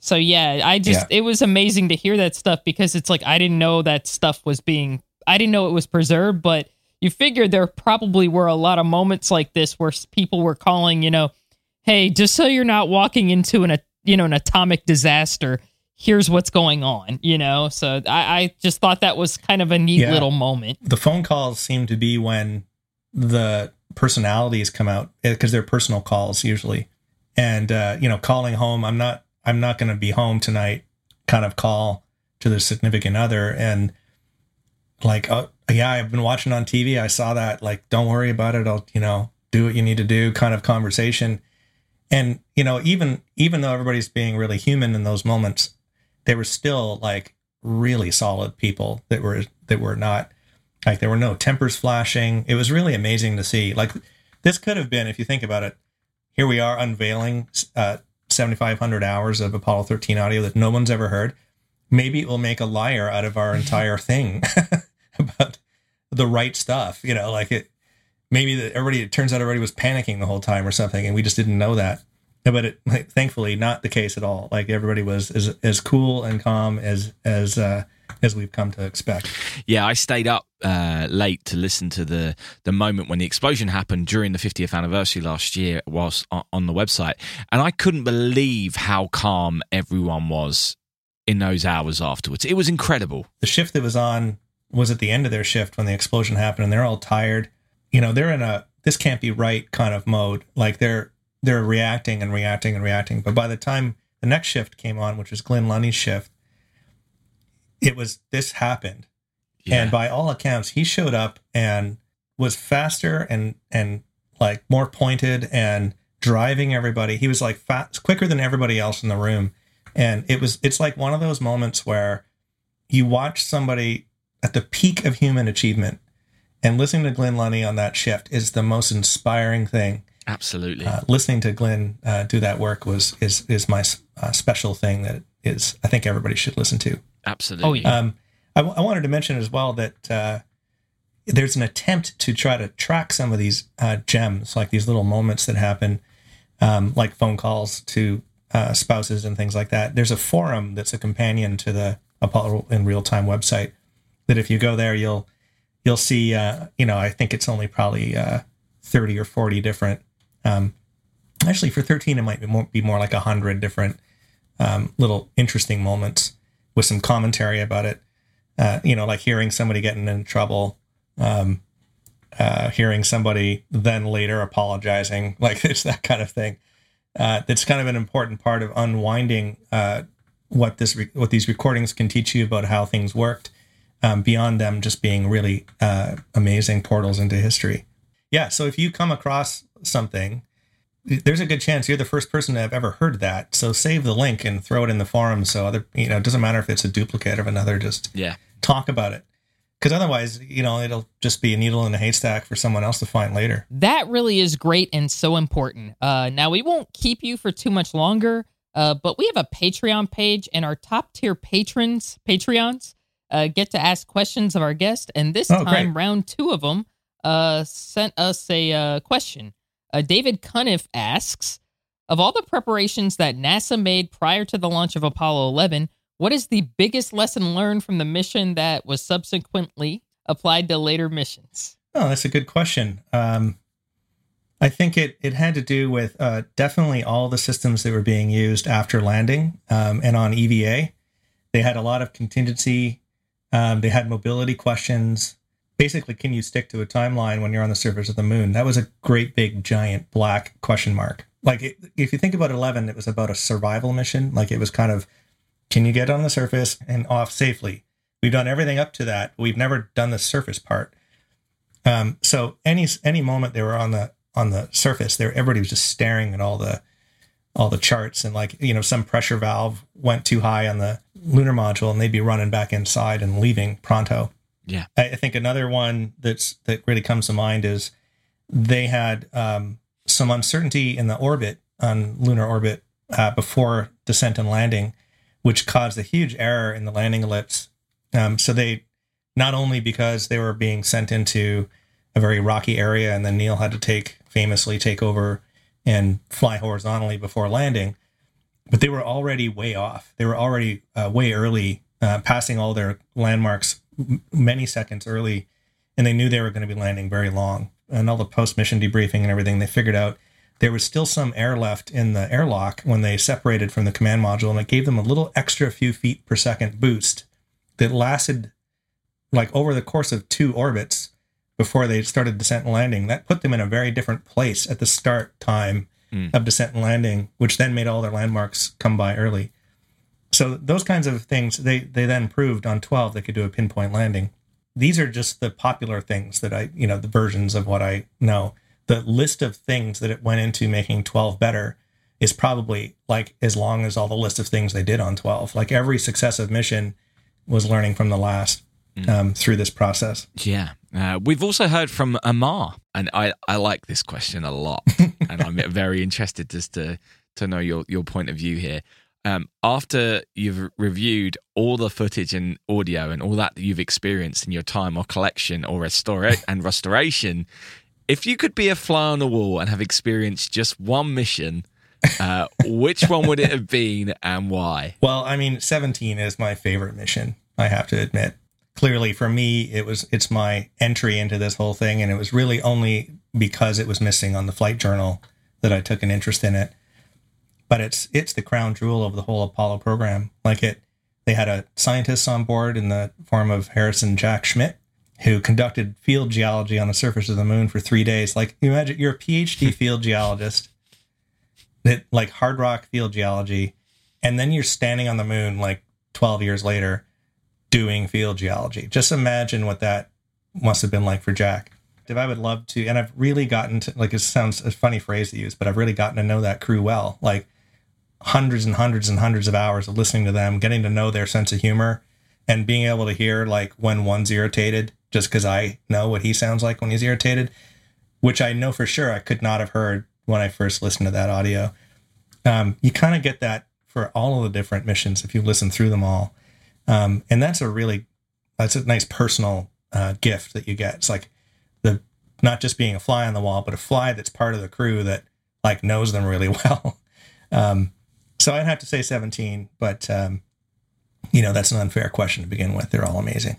So yeah, I just Yeah. it was amazing to hear that stuff because it's like I didn't know that stuff was being I didn't know it was preserved, but you figured there probably were a lot of moments like this where people were calling, you know, hey, just so you're not walking into an a- you know an atomic disaster, here's what's going on, you know. So I, I just thought that was kind of a neat Yeah. little moment. the phone calls seem to be when the personalities come out because they're personal calls usually and uh, you know calling home i'm not i'm not going to be home tonight kind of call to the significant other. And like uh, yeah i've been watching on tv i saw that like don't worry about it. I'll you know do what you need to do kind of conversation. And you know even even though everybody's being really human in those moments they were still like really solid people that were that were not like there were no tempers flashing. It was really amazing to see. Like this could have been if you think about it here we are unveiling uh 7500 hours of apollo 13 audio that no one's ever heard. Maybe it will make a liar out of our [laughs] entire thing [laughs] about the right stuff you know like it maybe that everybody it turns out everybody was panicking the whole time or something and we just didn't know that. But it like, thankfully not the case at all. Like everybody was as as cool and calm as as uh as we've come to expect. Yeah, I stayed up uh, late to listen to the the moment when the explosion happened during the 50th anniversary last year, whilst on, the website, and I couldn't believe how calm everyone was in those hours afterwards. It was incredible. the shift that was on was at the end of their shift when the explosion happened and they're all tired. You know they're in a this can't be right kind of mode. Like they're they're reacting and reacting and reacting. But by the time the next shift came on which was Glynn Lunney's shift it was this happened. Yeah. and by all accounts he showed up and was faster and and like more pointed and driving everybody. He was like fast quicker than everybody else in the room. And it was it's like one of those moments where you watch somebody at the peak of human achievement and listening to Glynn Lunney on that shift is the most inspiring thing. Absolutely. uh, listening to Glynn uh, do that work was is is my uh, special thing that is i think everybody should listen to Absolutely. Oh, yeah. um, I, w- I wanted to mention as well that uh, there's an attempt to try to track some of these uh, gems, like these little moments that happen, um, like phone calls to uh, spouses and things like that. There's a forum that's a companion to the Apollo in Real Time website. That if you go there, you'll you'll see. Uh, you know, I think it's only probably uh, thirty or forty different. Um, actually, for thirteen, it might be more, be more like a hundred different um, little interesting moments with some commentary about it. Uh, you know, like hearing somebody getting in trouble, um, uh, hearing somebody then later apologizing, [laughs] like it's that kind of thing. Uh, that's kind of an important part of unwinding uh, what this re- what these recordings can teach you about how things worked, um, beyond them just being really uh, amazing portals into history. Yeah, so if you come across something there's a good chance you're the first person to have ever heard that. So save the link and throw it in the forum so other you know, it doesn't matter if it's a duplicate of another, just yeah. talk about it. Because otherwise, you know, it'll just be a needle in a haystack for someone else to find later. That really is great and so important. Uh, now, we won't keep you for too much longer, uh, but we have a Patreon page, and our top tier patrons, Patreons, uh, get to ask questions of our guest. And this Oh, time, great. round two of them uh, sent us a uh, question. Uh, David Cuniff asks Of all the preparations that NASA made prior to the launch of Apollo 11, what is the biggest lesson learned from the mission that was subsequently applied to later missions? Oh, that's a good question. Um, I think it, it had to do with uh, definitely all the systems that were being used after landing um, and on EVA. They had a lot of contingency. Um, they had mobility questions. Basically, can you stick to a timeline when you're on the surface of the moon? That was a great big giant black question mark. Like it, if you think about 11, it was about a survival mission. Like it was kind of, can you get on the surface and off safely? We've done everything up to that. We've never done the surface part. Um, so any any moment they were on the on the surface, there everybody was just staring at all the all the charts and like you know some pressure valve went too high on the lunar module and they'd be running back inside and leaving pronto. Yeah. I, I think another one that's that really comes to mind is they had um, some uncertainty in the orbit on lunar orbit uh, before descent and landing, which caused a huge error in the landing ellipse. Um, so they not only because they were being sent into a very rocky area, and then Neil had to take famously take over and fly horizontally before landing, but they were already way off. They were already uh, way early, uh, passing all their landmarks m- many seconds early, and they knew they were going to be landing very long. And all the post mission debriefing and everything, they figured out there was still some air left in the airlock when they separated from the command module, and it gave them a little extra few feet per second boost that lasted like over the course of two orbits before they started descent and landing. That put them in a very different place at the start time Mm. of descent and landing, which then made all their landmarks come by early. So those kinds of things they they then proved on 12 they could do a pinpoint landing. These are just the popular things that I, you know, the versions of what I know. The list of things that it went into making 12 better is probably like as long as all the list of things they did on 12. Like every successive mission was learning from the last um, through this process. Yeah. Uh, we've also heard from Amar, and I, I like this question a lot, [laughs] and I'm very interested just to to know your your point of view here. Um, after you've reviewed all the footage and audio and all that that you've experienced in your time or collection or restore [laughs] and restoration, if you could be a fly on the wall and have experienced just one mission, uh, [laughs] which one would it have been and why? Well, I mean, 17 is my favorite mission, I have to admit. Clearly for me, it was it's my entry into this whole thing and it was really only because it was missing on the flight journal that I took an interest in it. But it's it's the crown jewel of the whole Apollo program. Like it they had a scientist on board in the form of Harrison Jack Schmitt who conducted field geology on the surface of the moon for 3 days. Like you imagine you're a PhD [laughs] field geologist that like hard rock field geology and then you're standing on the moon like 12 years later doing field geology. Just imagine what that must have been like for Jack. If I would love to, and I've really gotten to, like, it sounds a funny phrase to use, but I've really gotten to know that crew well. Like, hundreds and hundreds and hundreds of hours of listening to them, getting to know their sense of humor, and being able to hear, like, when one's irritated, just because I know what he sounds like when he's irritated, which I know for sure I could not have heard when I first listened to that audio. Um, you kind of get that for all of the different missions if you listen through them all. Um, and that's a really that's a nice personal uh, gift that you get. It's like the not just being a fly on the wall, but a fly that's part of the crew that like knows them really [laughs] well. Um, so I'd have to say 17, but um, you know that's an unfair question to begin with. They're all amazing.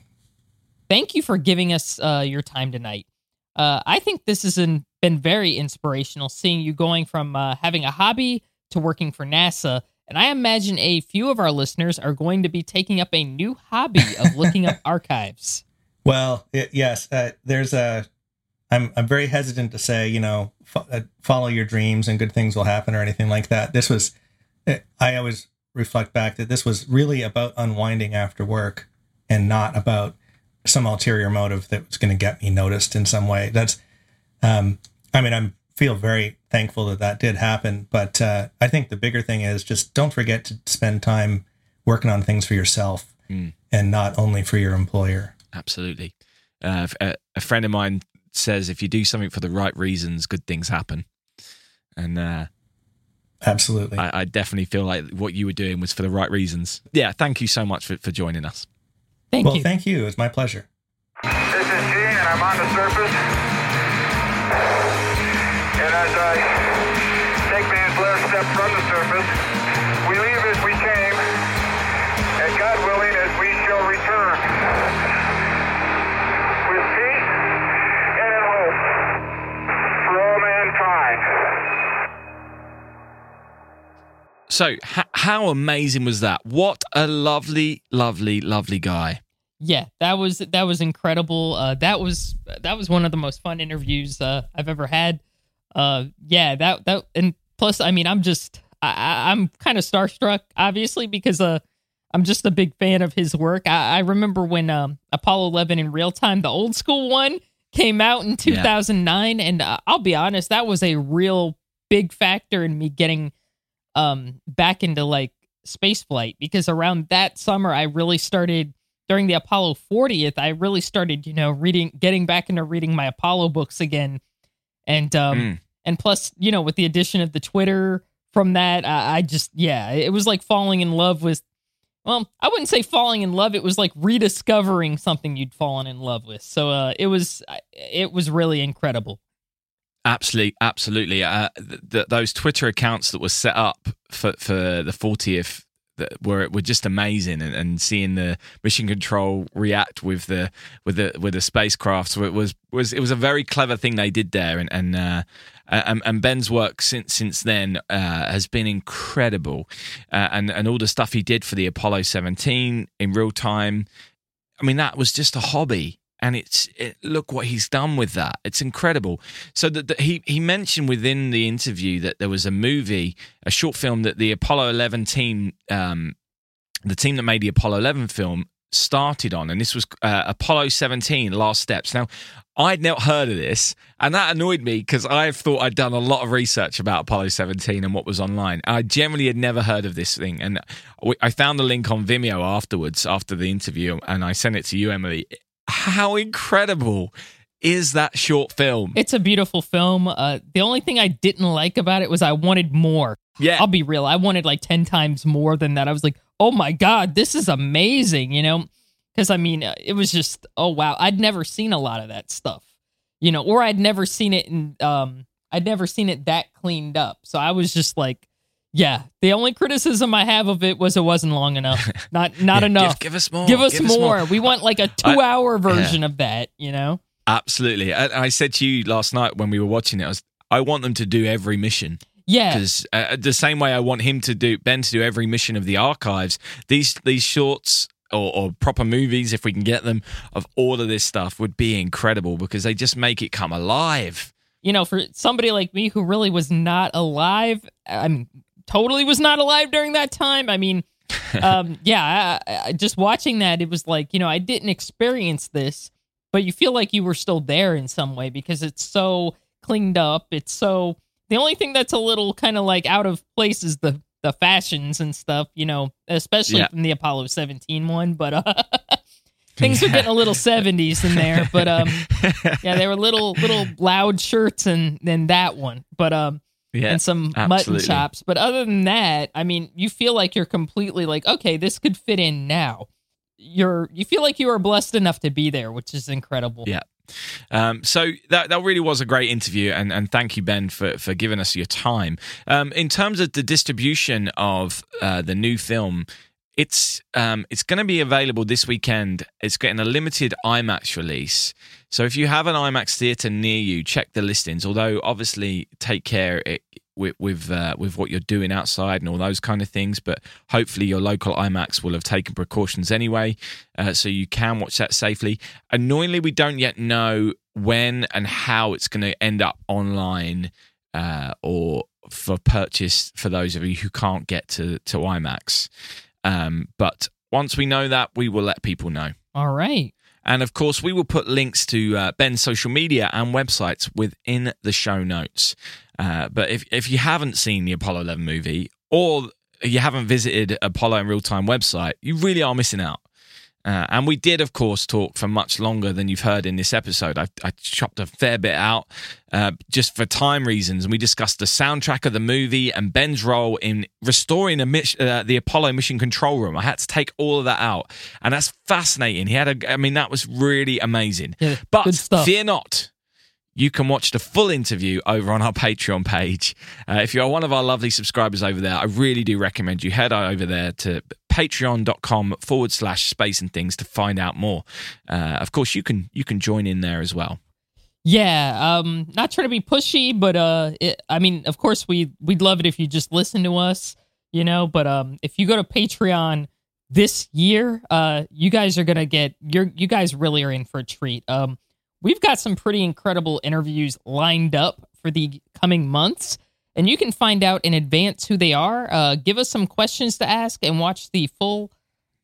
Thank you for giving us uh, your time tonight. Uh, I think this has been, very inspirational seeing you going from uh, having a hobby to working for NASA. And I imagine a few of our listeners are going to be taking up a new hobby of looking up [laughs] archives. Well, it, yes, uh, there's a. I'm I'm very hesitant to say you know fo- uh, follow your dreams and good things will happen or anything like that. This was, I always reflect back that this was really about unwinding after work and not about some ulterior motive that was going to get me noticed in some way. That's, um, I mean, I'm feel very thankful that that did happen, but uh, I think the bigger thing is just don't forget to spend time working on things for yourself Mm. and not only for your employer. Absolutely. Uh, a, a friend of mine says if you do something for the right reasons, good things happen. And uh, Absolutely. I, I definitely feel like what you were doing was for the right reasons. Yeah, thank you so much for, for joining us. Thank well, you. thank you. It's my pleasure. This is Gene, and I'm on the surface. And as I take these last steps from the surface, we leave as we came, and God willing, as we shall return. So, h- how amazing was that? What a lovely, lovely, lovely guy. yeah, that was that was incredible. Uh, that was that was one of the most fun interviews uh, I've ever had. Uh, yeah, that that and plus, I mean, I'm just I, I'm kind of starstruck, obviously, because uh, I'm just a big fan of his work. I, I remember when um, Apollo 11 in real time, the old school one, came out in 2009, and uh, I'll be honest, that was a real big factor in me getting um back into like space flight because around that summer I really started during the Apollo 40th I really started you know reading getting back into reading my Apollo books again and um Mm. and plus, you know, with the addition of the Twitter from that, I, I just yeah, it was like falling in love with. Well, I wouldn't say falling in love. It was like rediscovering something you'd fallen in love with. So uh, it was it was really incredible. Absolutely, absolutely. Uh, th- th- those Twitter accounts that were set up for for the 40th that were were just amazing, and, and seeing the mission control react with the with the with the spacecraft so it was was it was a very clever thing they did there, and and uh, and, and Ben's work since since then uh, has been incredible, uh, and and all the stuff he did for the Apollo 17 in real time. I mean, that was just a hobby and it's it, look what he's done with that. It's incredible. So that, he he mentioned within the interview that there was a movie, a short film that the Apollo 11 team, um, the team that made the Apollo 11 film, started on, and this was uh, Apollo 17: Last Steps. Now, I'd not heard of this, and that annoyed me because I thought I'd done a lot of research about Apollo 17 and what was online. I generally had never heard of this thing, and I found the link on Vimeo afterwards, after the interview, and I sent it to you, Emily how incredible is that short film? It's a beautiful film. Uh, the only thing I didn't like about it was I wanted more. Yeah. I'll be real. I wanted like 10 times more than that. I was like, oh my God, this is amazing, you know? Because I mean, uh, it was just, oh wow. I'd never seen a lot of that stuff, you know, or I'd never seen it in, um, I'd never seen it that cleaned up. So I was just like, yeah, the only criticism I have of it was it wasn't long enough. [laughs] Not not Yeah, enough. Give, give us more. Give us, give more. We want like a two-hour version of that. You know? Absolutely. I, I said to you last night when we were watching it, I was, I want them to do every mission. Yeah. because uh, the same way I want him to do Ben to do every mission of the archives. These these shorts or, or proper movies, if we can get them, of all of this stuff would be incredible because they just make it come alive. You know, for somebody like me who really was not alive, I mean, totally was not alive during that time. I mean, [laughs] um, yeah, I, I, just watching that, it was like you know, I didn't experience this, but you feel like you were still there in some way because it's so cleaned up. It's so the only thing that's a little kind of like out of place is the the fashions and stuff, you know, especially Yeah. from the Apollo 17 one, but uh [laughs] things are getting a little 70s in there, but um [laughs] yeah, they were little little loud shirts and then that one. But um Yeah, and some absolutely. mutton chops. But other than that, I mean, you feel like you're completely like, okay, this could fit in now. You're you feel like you are blessed enough to be there, which is incredible. Yeah. Um, so that that really was a great interview, and, and thank you, Ben, for, for giving us your time. Um, in terms of the distribution of uh, the new film, it's um, it's going to be available this weekend. It's getting a limited IMAX release. So if you have an IMAX theater near you, check the listings. Although obviously, take care it, with with uh, with what you're doing outside and all those kind of things. But hopefully, your local IMAX will have taken precautions anyway, uh, so you can watch that safely. Annoyingly, we don't yet know when and how it's going to end up online uh, or for purchase for those of you who can't get to to IMAX. Um, but once we know that, we will let people know. All right. And of course, we will put links to uh, Ben's social media and websites within the show notes. Uh, but if, if you haven't seen the Apollo 11 movie or you haven't visited Apollo in Real Time website, you really are missing out. Uh, and we did, of course, talk for much longer than you've heard in this episode. I, I chopped a fair bit out uh, just for time reasons. And we discussed the soundtrack of the movie and Ben's role in restoring a mis- uh, the Apollo mission control room. I had to take all of that out. And that's fascinating. He had a, I mean, that was really amazing. Yeah, but fear not. You can watch the full interview over on our [laughs] Patreon page. Uh, if you are one of our lovely subscribers over there, I really do recommend you head over there to patreon.com forward slash space and things to find out more. Uh, of course, you can you can join in there as well. Yeah, um, not trying to be pushy, but uh, it, I mean, of course, we we'd love it if you just listen to us, you know. But um, if you go to Patreon this year, uh, you guys are gonna get you're you guys really are in for a treat. Um, we've got some pretty incredible interviews lined up for the coming months, and you can find out in advance who they are. Uh, give us some questions to ask and watch the full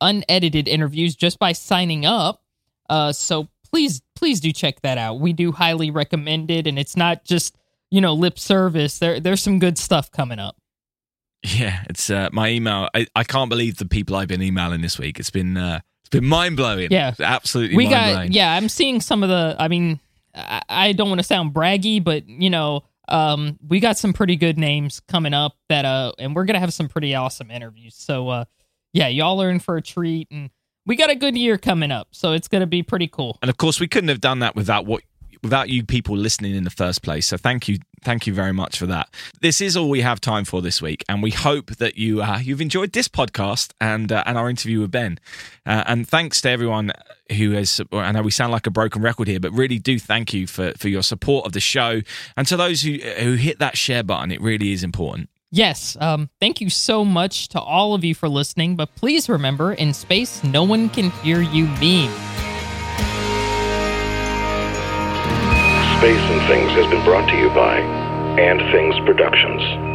unedited interviews just by signing up. Uh, so please, please do check that out. We do highly recommend it, and it's not just you know lip service. There, there's some good stuff coming up. Yeah, it's uh, my email. I, I can't believe the people I've been emailing this week. It's been uh, it's been mind blowing. Yeah. absolutely. we mind got yeah. I'm seeing some of the. I mean, I, I don't want to sound braggy, but you know, um, we got some pretty good names coming up that uh, and we're gonna have some pretty awesome interviews. So uh, yeah, y'all are in for a treat, and we got a good year coming up, so it's gonna be pretty cool. And of course, we couldn't have done that without what without you people listening in the first place. So thank you, thank you very much for that. This is all we have time for this week, and we hope that you uh, you've enjoyed this podcast and uh, and our interview with Ben. Uh, and thanks to everyone who has. I know we sound like a broken record here, but really do thank you for for your support of the show, and to those who who hit that share button. It really is important. Yes, um, thank you so much to all of you for listening, but please remember in space, no one can hear you beam. Space and Things has been brought to you by And Things Productions.